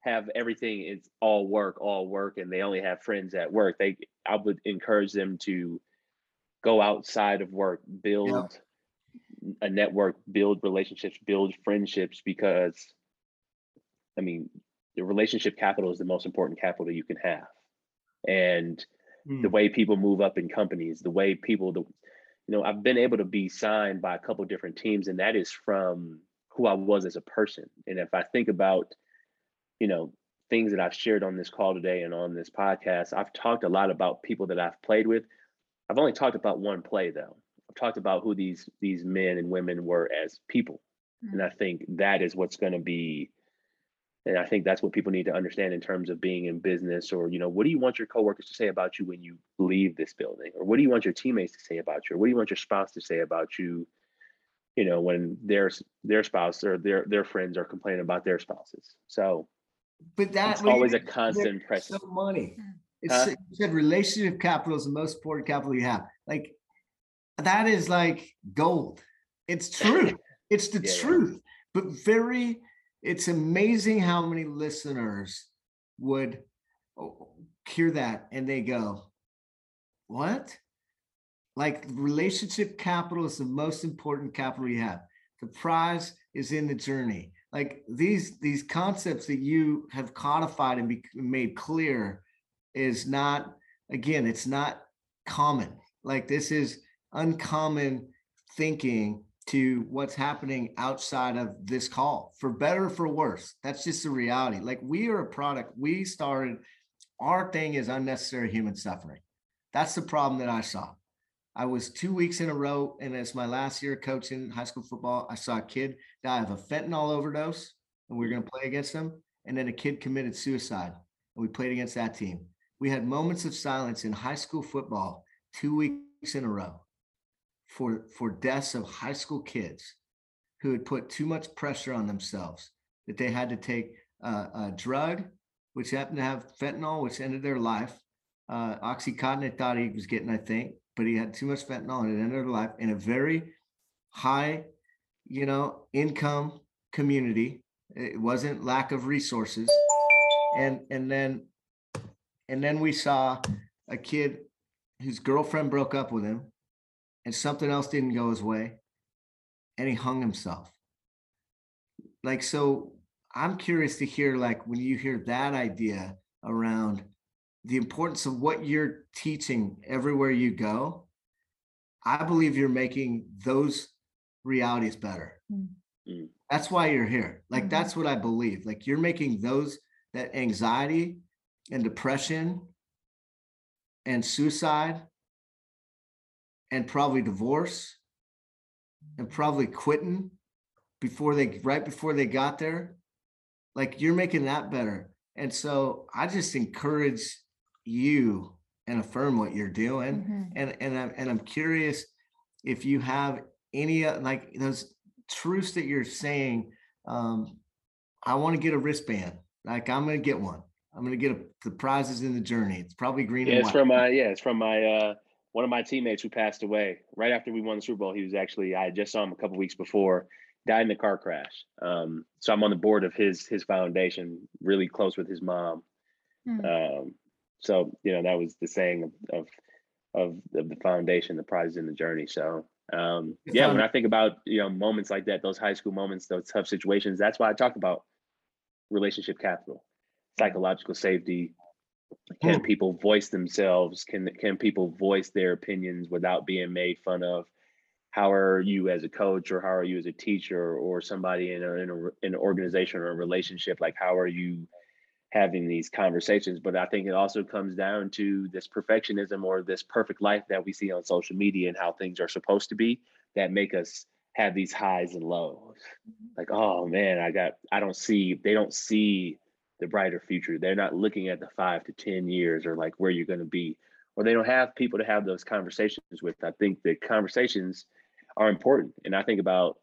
Speaker 3: have everything, it's all work, all work, and they only have friends at work. They I would encourage them to go outside of work, build a network, build relationships, build friendships because I mean, the relationship capital is the most important capital you can have. And the
Speaker 2: Mm.
Speaker 3: way people move up in companies, the way people, the, you know, I've been able to be signed by a couple different teams, and that is from who I was as a person. And if I think about, you know, things that I've shared on this call today and on this podcast, I've talked a lot about people that I've played with. I've only talked about one play though. I've talked about who these these men and women were as people. And mm-hmm. I think that is what's going to be And I think that's what people need to understand in terms of being in business or, you know, what do you want your coworkers to say about you when you leave this building? Or what do you want your teammates to say about you? Or what do you want your spouse to say about you, you know, when their their spouse or their their friends are complaining about their spouses. So
Speaker 2: But
Speaker 3: that's always a constant press.
Speaker 2: So money.
Speaker 1: Mm.
Speaker 2: It's
Speaker 3: Huh?
Speaker 2: you said relationship capital is the most important capital you have. Like that is like gold. It's true. It's the
Speaker 3: Yeah, yeah.
Speaker 2: truth. But very, it's amazing how many listeners would hear that and they go, What? Like relationship capital is the most important capital you have. The prize is in the journey. Like these these concepts that you have codified and be, made clear is not again it's not common like this is uncommon thinking to what's happening outside of this call for better or for worse. That's just the reality. Like we are a product. We started our thing is unnecessary human suffering. That's the problem that i saw. I was two weeks in a row and it's my last year coaching high school football i saw a kid die of a fentanyl overdose and we are going to play against them and then a kid committed suicide and we played against that team. We had moments of silence in high school football two weeks in a row for for deaths of high school kids who had put too much pressure on themselves that they had to take uh, a drug which happened to have fentanyl which ended their life. Uh, oxycontin they thought he was getting i think but he had too much fentanyl and it ended their life in a very high you know income community. It wasn't lack of resources. And and then and then we saw a kid whose girlfriend broke up with him and something else didn't go his way and he hung himself. Like, so I'm curious to hear, like, when you hear that idea around the importance of what you're teaching everywhere you go, I believe you're making those realities better.
Speaker 1: Mm.
Speaker 3: Mm.
Speaker 2: That's why you're here. Like,
Speaker 1: Mhm.
Speaker 2: that's what I believe. Like, you're making those, that anxiety and depression and suicide and probably divorce and probably quitting before they right before they got there like you're making that better. And so i just encourage you and affirm what you're doing.
Speaker 1: Mhm.
Speaker 2: and and I'm, and I'm curious if you have any uh, like those truths that you're saying um i want to get a wristband. Like i'm gonna get one. I'm gonna get a, the prizes in the journey. It's probably green
Speaker 3: Yeah,
Speaker 2: and
Speaker 3: it's
Speaker 2: white.
Speaker 3: from my yeah, it's from my uh one of my teammates who passed away right after we won the Super Bowl. He was actually I just saw him a couple weeks before, died in a car crash. Um, so I'm on the board of his his foundation, really close with his mom.
Speaker 1: Hmm.
Speaker 3: Um, so you know that was the saying of of of, of the foundation, the prize in the journey. So um, yeah, when I think about you know moments like that, those high school moments, those tough situations, that's why I talk about relationship capital, psychological safety. Can
Speaker 2: Hmm.
Speaker 3: people voice themselves? Can can people voice their opinions without being made fun of? How are you as a coach, or how are you as a teacher, or somebody in a, in, a, in an organization or a relationship? Like, how are you having these conversations? But I think it also comes down to this perfectionism or this perfect life that we see on social media and how things are supposed to be that make us have these highs and lows. Like, oh man, I got, I don't see, they don't see the brighter future. They're not looking at the five to 10 years or like where you're going to be, or they don't have people to have those conversations with. I think the conversations are important. And I think about,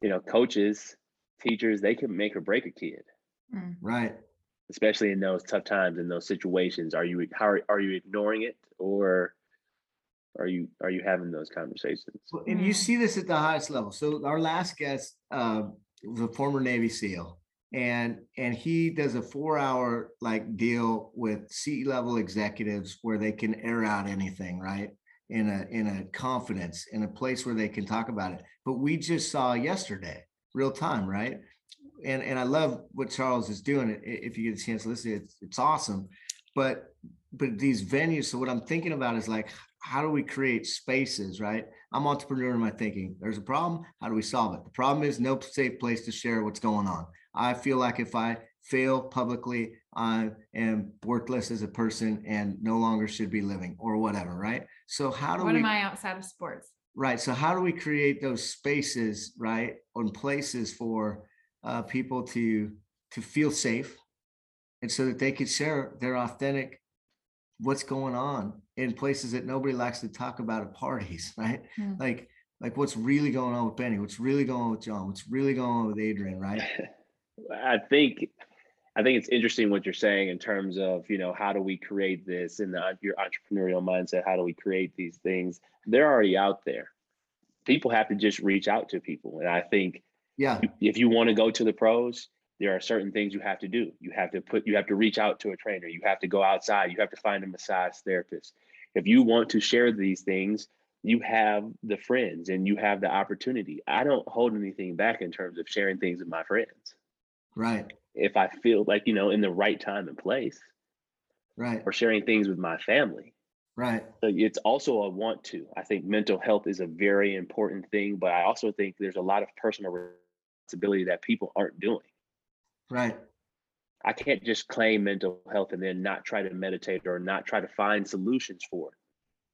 Speaker 3: you know, coaches, teachers, they can make or break a kid,
Speaker 1: Mm.
Speaker 2: right
Speaker 3: especially in those tough times, in those situations. Are you, how are, are you ignoring it or are you, are you having those conversations?
Speaker 2: Well, and you
Speaker 1: Mm.
Speaker 2: see this at the highest level. So our last guest uh, was a former Navy SEAL, and and he does a four-hour like deal with C-level executives where they can air out anything, right? In a in a confidence, in a place where they can talk about it. But we just saw yesterday, real time, right? And and I love what Charles is doing. If you get a chance to listen, it's it's awesome. But but these venues. So what I'm thinking about is like, how do we create spaces, right? I'm entrepreneur in my thinking. There's a problem. How do we solve it? The problem is no safe place to share what's going on. I feel like if I fail publicly, I am worthless as a person and no longer should be living or whatever, right? So how do
Speaker 1: What
Speaker 2: we What
Speaker 1: am I outside of sports?
Speaker 2: right? So how do we create those spaces, right, on places for uh, people to to feel safe and so that they could share their authentic what's going on in places that nobody likes to talk about at parties, right?
Speaker 1: Mm.
Speaker 2: Like like what's really going on with Bennie, what's really going on with John, what's really going on with Adrian, right?
Speaker 3: I think I think it's interesting what you're saying in terms of you know how do we create this in the your entrepreneurial mindset? How do we create these things? They're already out there. People have to just reach out to people, and I think
Speaker 2: Yeah,
Speaker 3: if you want to go to the pros, there are certain things you have to do. You have to put you have to reach out to a trainer. You have to go outside. You have to find a massage therapist. If you want to share these things, you have the friends and you have the opportunity. I don't hold anything back in terms of sharing things with my friends.
Speaker 2: Right,
Speaker 3: If I feel like, you know, in the right time and place
Speaker 2: right,
Speaker 3: or sharing things with my family.
Speaker 2: right.
Speaker 3: So It's also a want to. I think mental health is a very important thing, but I also think there's a lot of personal responsibility that people aren't doing.
Speaker 2: Right.
Speaker 3: I can't just claim mental health and then not try to meditate or not try to find solutions for it.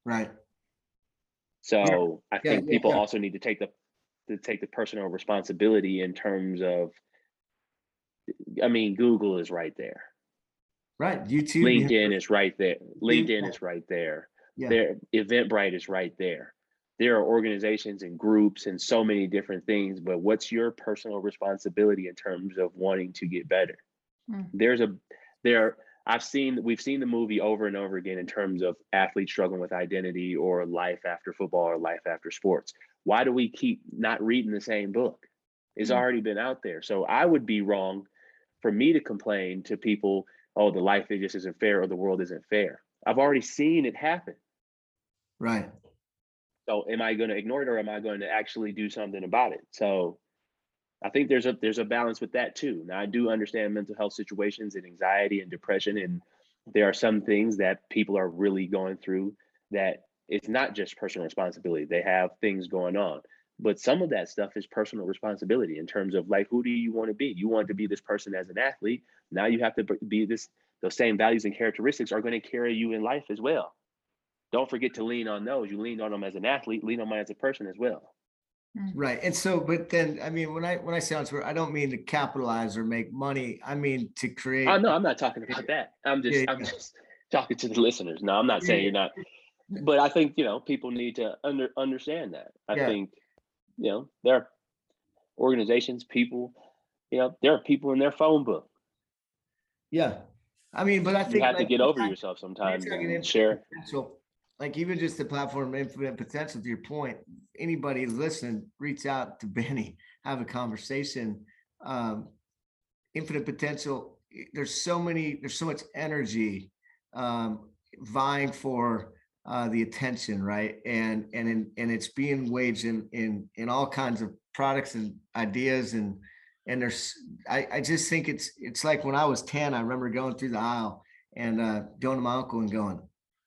Speaker 2: Right.
Speaker 3: So I
Speaker 2: Yeah,
Speaker 3: think
Speaker 2: yeah,
Speaker 3: people also need to take the to take the personal responsibility in terms of I mean, Google is right there.
Speaker 2: Right. YouTube. you have-
Speaker 3: LinkedIn is right there. LinkedIn
Speaker 2: Yeah.
Speaker 3: is right there.
Speaker 2: Yeah.
Speaker 3: There Eventbrite is right there. There are organizations and groups and so many different things, but what's your personal responsibility in terms of wanting to get better?
Speaker 1: Mm.
Speaker 3: There's a there I've seen we've seen the movie over and over again in terms of athletes struggling with identity or life after football or life after sports. Why do we keep not reading the same book? It's
Speaker 1: Mm.
Speaker 3: already been out there. So I would be wrong for me to complain to people, oh, the life it just isn't fair or the world isn't fair. I've already seen it happen.
Speaker 2: Right.
Speaker 3: So am I going to ignore it or am I going to actually do something about it? So I think there's a there's a balance with that too. Now I do understand mental health situations and anxiety and depression and there are some things that people are really going through that it's not just personal responsibility. They have things going on. But some of that stuff is personal responsibility in terms of like who do you want to be? You want to be this person as an athlete. Now you have to be this those same values and characteristics are going to carry you in life as well. Don't forget to lean on those. You leaned on them as an athlete, lean on them as a person as well. Mm-hmm.
Speaker 2: Right. And so, but then, I mean, when I, when I say entrepreneur, I don't mean to capitalize or make money. I mean to create.
Speaker 3: Oh no, I'm not talking about that. I'm just
Speaker 2: Yeah,
Speaker 3: I'm just talking to the listeners. No, I'm not saying you're not, but I think you know people need to under understand that. I
Speaker 2: Yeah.
Speaker 3: think you know there are organizations, people, you know, there are people in their phone book.
Speaker 2: Yeah. I mean, but I think You
Speaker 3: have to get over
Speaker 2: I-
Speaker 3: yourself sometimes
Speaker 2: talking
Speaker 3: and share.
Speaker 2: potential, like even just the platform infinite potential to your point anybody listening reach out to bennie have a conversation um infinite potential there's so many there's so much energy um vying for uh the attention right and and in, and it's being waged in in in all kinds of products and ideas and and there's I, I just think it's it's like when I was 10, I remember going through the aisle and uh going to my uncle and going,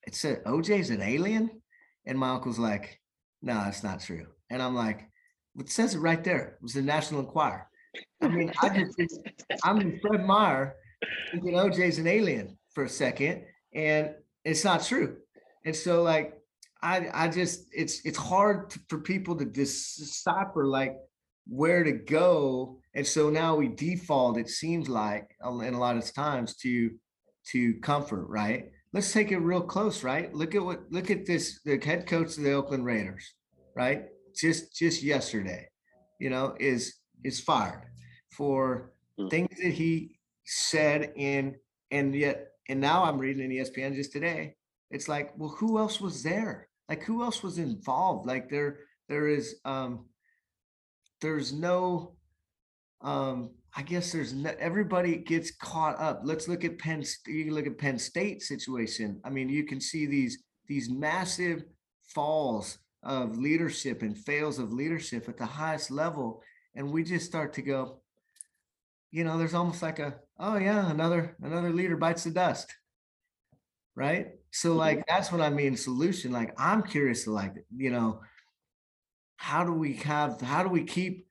Speaker 2: it said OJ's an alien. And my uncle's like, no, it's not true. And I'm like, "Well, it says it right there. It was the National Enquirer. I mean, I just I'm in Fred Meyer thinking OJ's an alien for a second, and it's not true. And so like I I just it's it's hard to, for people to decipher like where to go. And so now we default, it seems like, in a lot of times to to comfort, right? Let's take it real close, right? Look at what look at this, the head coach of the Oakland Raiders, right? Just just yesterday, you know, is is fired for
Speaker 3: Mm.
Speaker 2: things that he said in and yet and now I'm reading in ESPN just today. It's like, well, who else was there? Like who else was involved? Like there there is um there's no um i guess there's no, everybody gets caught up let's look at penn you can look at penn state situation i mean you can see these these massive falls of leadership and fails of leadership at the highest level and we just start to go you know there's almost like a oh yeah another another leader bites the dust right so
Speaker 3: Mhm.
Speaker 2: like that's what i mean solution like i'm curious to like you know how do we have how do we keep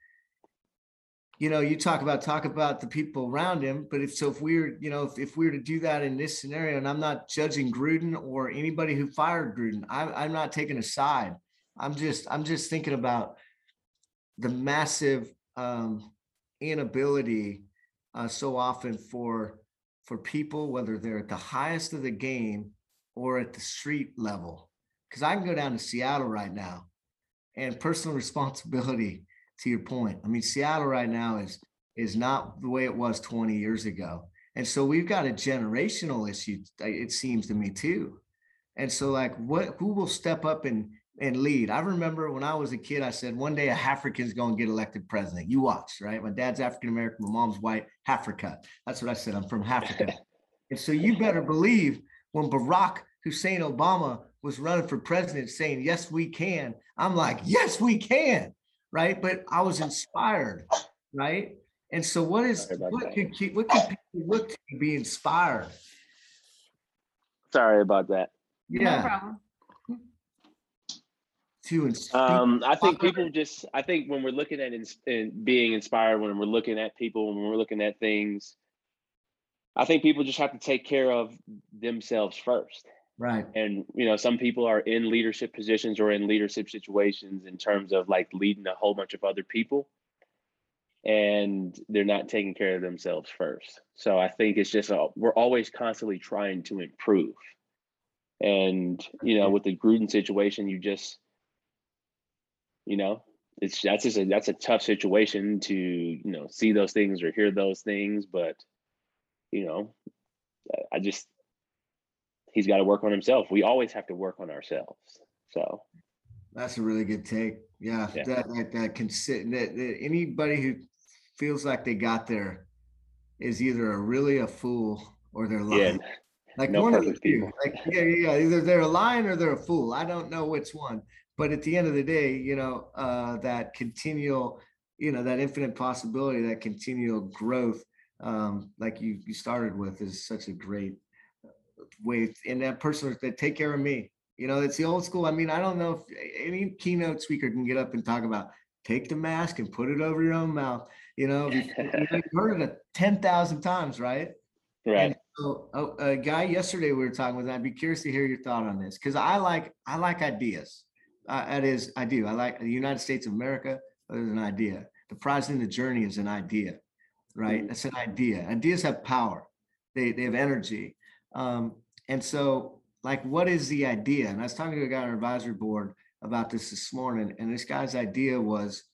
Speaker 2: you know you talk about talk about the people around him but if so if we're, you know if, if we were to do that in this scenario and i'm not judging gruden or anybody who fired gruden I'm, I'm not taking a side i'm just i'm just thinking about the massive um inability uh, so often for for people, whether they're at the highest of the game or at the street level. Because I can go down to Seattle right now, and personal responsibility. To your point, I mean, Seattle right now is is not the way it was 20 years ago, and so we've got a generational issue. uh, It seems to me too. And so, like, what who will step up and and lead? I remember when I was a kid, I said one day a African's going to get elected president. You watch, right? My dad's African American, my mom's white, Africa. That's what I said. I'm from Africa. and so you better believe when Barack Hussein Obama was running for president saying, Yes, we can, I'm like, Yes, we can, right? But I was inspired, right? And so, what is what can, keep what can people look to be inspired?
Speaker 3: Sorry about that.
Speaker 1: No
Speaker 2: Yeah,
Speaker 1: problem.
Speaker 2: to inspire.
Speaker 3: Um, I think people just, I think when we're looking at ins- in being inspired, when we're looking at people, when we're looking at things, I think people just have to take care of themselves first.
Speaker 2: right.
Speaker 3: And, you know, some people are in leadership positions or in leadership situations in terms of like leading a whole bunch of other people. And they're not taking care of themselves first. So I think it's just, a, we're always constantly trying to improve. And, you know, with the Gruden situation, you just, you know it's that's just a that's a tough situation to you know see those things or hear those things but you know I- just he's got to work on himself we always have to work on ourselves so
Speaker 2: That's a really good take. Yeah,
Speaker 3: Yeah.
Speaker 2: that that that can sit. That, that anybody who feels like they got there is either a really a fool or they're
Speaker 3: yeah
Speaker 2: lying. Like
Speaker 3: no
Speaker 2: one of the two. Like yeah, yeah, yeah. Either they're a lion or they're a fool. I don't know which one. But at the end of the day, you know, uh, that continual, you know, that infinite possibility, that continual growth, um, like you you started with, is such a great way. And that person that take care of me. You know, it's the old school. I mean, I don't know if any keynote speaker can get up and talk about take the mask and put it over your own mouth. You know, you know, you've heard it ten thousand times, right?
Speaker 3: right
Speaker 2: And so oh, a guy yesterday we were talking with, I'd be curious to hear your thought on this because I like I like ideas. Uh, that is, I do. I like the United States of America is an idea. The prize in the journey is an idea, right?
Speaker 3: Mhm.
Speaker 2: It's an idea. Ideas have power. They they have energy. Um, and so, like, what is the idea? And I was talking to a guy on our advisory board about this this morning, and this guy's idea was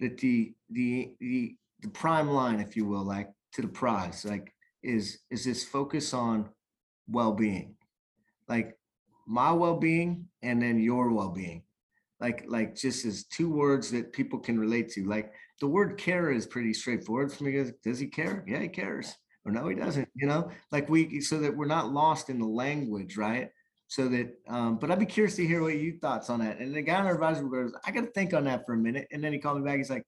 Speaker 2: that the the the the prime line, if you will, like to the prize, like is is this focus on well-being like my well-being and then your well-being like like just as two words that people can relate to like the word care is pretty straightforward for me. Does- he care? Yeah he cares. Or no he doesn't you know? Like we so that we're not lost in the language right? So that um but i'd be curious to hear what you thoughts on that. And the guy on our advisory board i gotta think on that for a minute. And then he called me back. He's like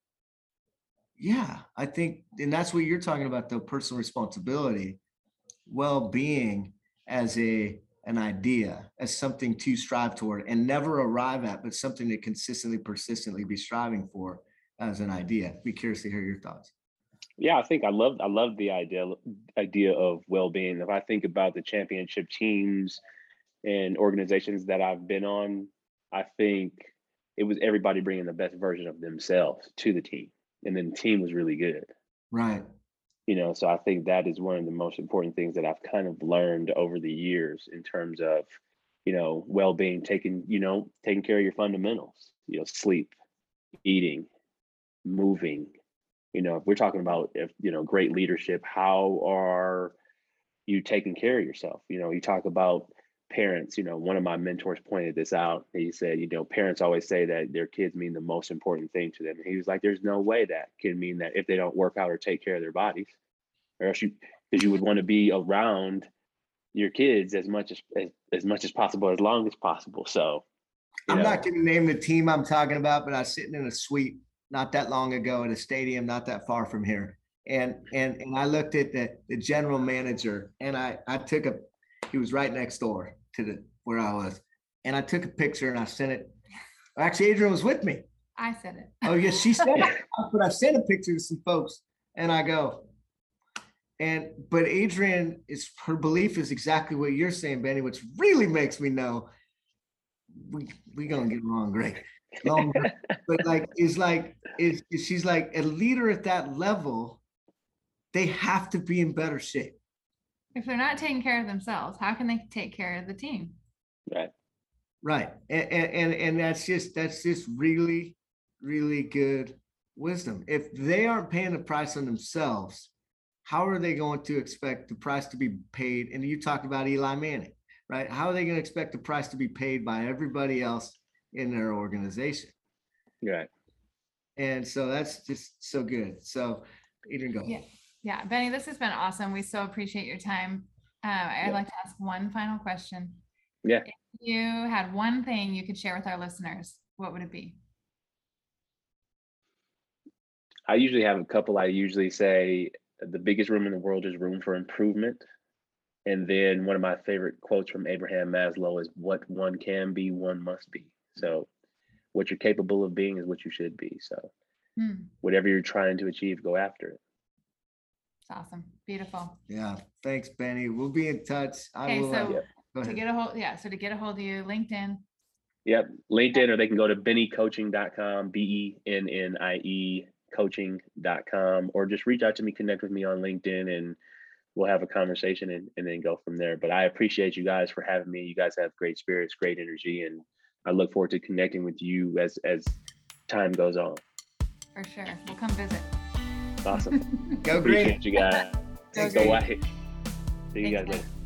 Speaker 2: yeah, I think, and that's what you're talking about, the personal responsibility, well-being as a an idea, as something to strive toward and never arrive at, but something to consistently, persistently be striving for as an idea. Be curious to hear your thoughts.
Speaker 3: yeah i think i love i love the idea idea of well-being if i think about the championship teams and organizations that i've been on i think it was everybody bringing the best version of themselves to the team and then the team was really good
Speaker 2: Right.
Speaker 3: you know so i think that is one of the most important things that i've kind of learned over the years in terms of you know well-being taking you know taking care of your fundamentals you know sleep eating moving. You know if we're talking about if you know great leadership how are you taking care of yourself? You know you talk about parents you know one of my mentors pointed this out. He said you know parents always say that their kids mean the most important thing to them. And he was like there's no way that can mean that if they don't work out or take care of their bodies or else you because you would want to be around your kids as much as, as as much as possible as long as possible. So
Speaker 2: I'm
Speaker 3: know,
Speaker 2: not going to name the team I'm talking about, but I was sitting in a suite not that long ago at a stadium not that far from here. And and and I looked at the the general manager and I I took a he was right next door to the where I was. And I took a picture and I sent it. Actually, Adrian was with me.
Speaker 1: I said it.
Speaker 2: Oh, yes, she said it. But I sent a picture to some folks and I go, and but Adrian is her belief is exactly what you're saying, Bennie, which really makes me know we we gonna get along great. Um, but like is like is, is she's like a leader at that level they have to be in better shape.
Speaker 1: If they're not taking care of themselves, how can they take care of the team?
Speaker 3: Right.
Speaker 2: Right. And, and, and that's just, that's just really, really good wisdom. If they aren't paying the price on themselves, how are they going to expect the price to be paid? And you talked about Eli Manning, right? How are they going to expect the price to be paid by everybody else in their organization?
Speaker 3: Right.
Speaker 2: And so that's just so good. So Adrian, go.
Speaker 1: Yeah. Yeah, Bennie, this has been awesome. We so appreciate your time. Uh, I'd
Speaker 3: Yeah.
Speaker 1: like to ask one final question.
Speaker 3: Yeah.
Speaker 1: If you had one thing you could share with our listeners, what would it be?
Speaker 3: I usually have a couple. I usually say the biggest room in the world is room for improvement. And then one of my favorite quotes from Abraham Maslow is what one can be, one must be. So what you're capable of being is what you should be. So
Speaker 1: Hmm,
Speaker 3: whatever you're trying to achieve, go after it.
Speaker 1: it's awesome. Beautiful.
Speaker 2: Yeah. Thanks, Bennie. We'll be in touch. I
Speaker 1: Okay,
Speaker 2: will. uh,
Speaker 1: so
Speaker 3: Yeah.
Speaker 2: go
Speaker 1: to get a hold, yeah, so to get a hold of you, LinkedIn.
Speaker 3: Yep. LinkedIn, or they can go to benniecoaching.com, B E N N I E coaching.com, or just reach out to me, connect with me on LinkedIn, and we'll have a conversation and, and then go from there. But I appreciate you guys for having me. You guys have great spirits, great energy, and I look forward to connecting with you as as time goes on.
Speaker 1: For sure. We'll come visit.
Speaker 3: Awesome.
Speaker 2: Go green.
Speaker 3: you guys.
Speaker 1: Go
Speaker 3: Go
Speaker 1: Green.
Speaker 3: White. See you
Speaker 1: Thanks,
Speaker 3: guys later.
Speaker 2: Yeah.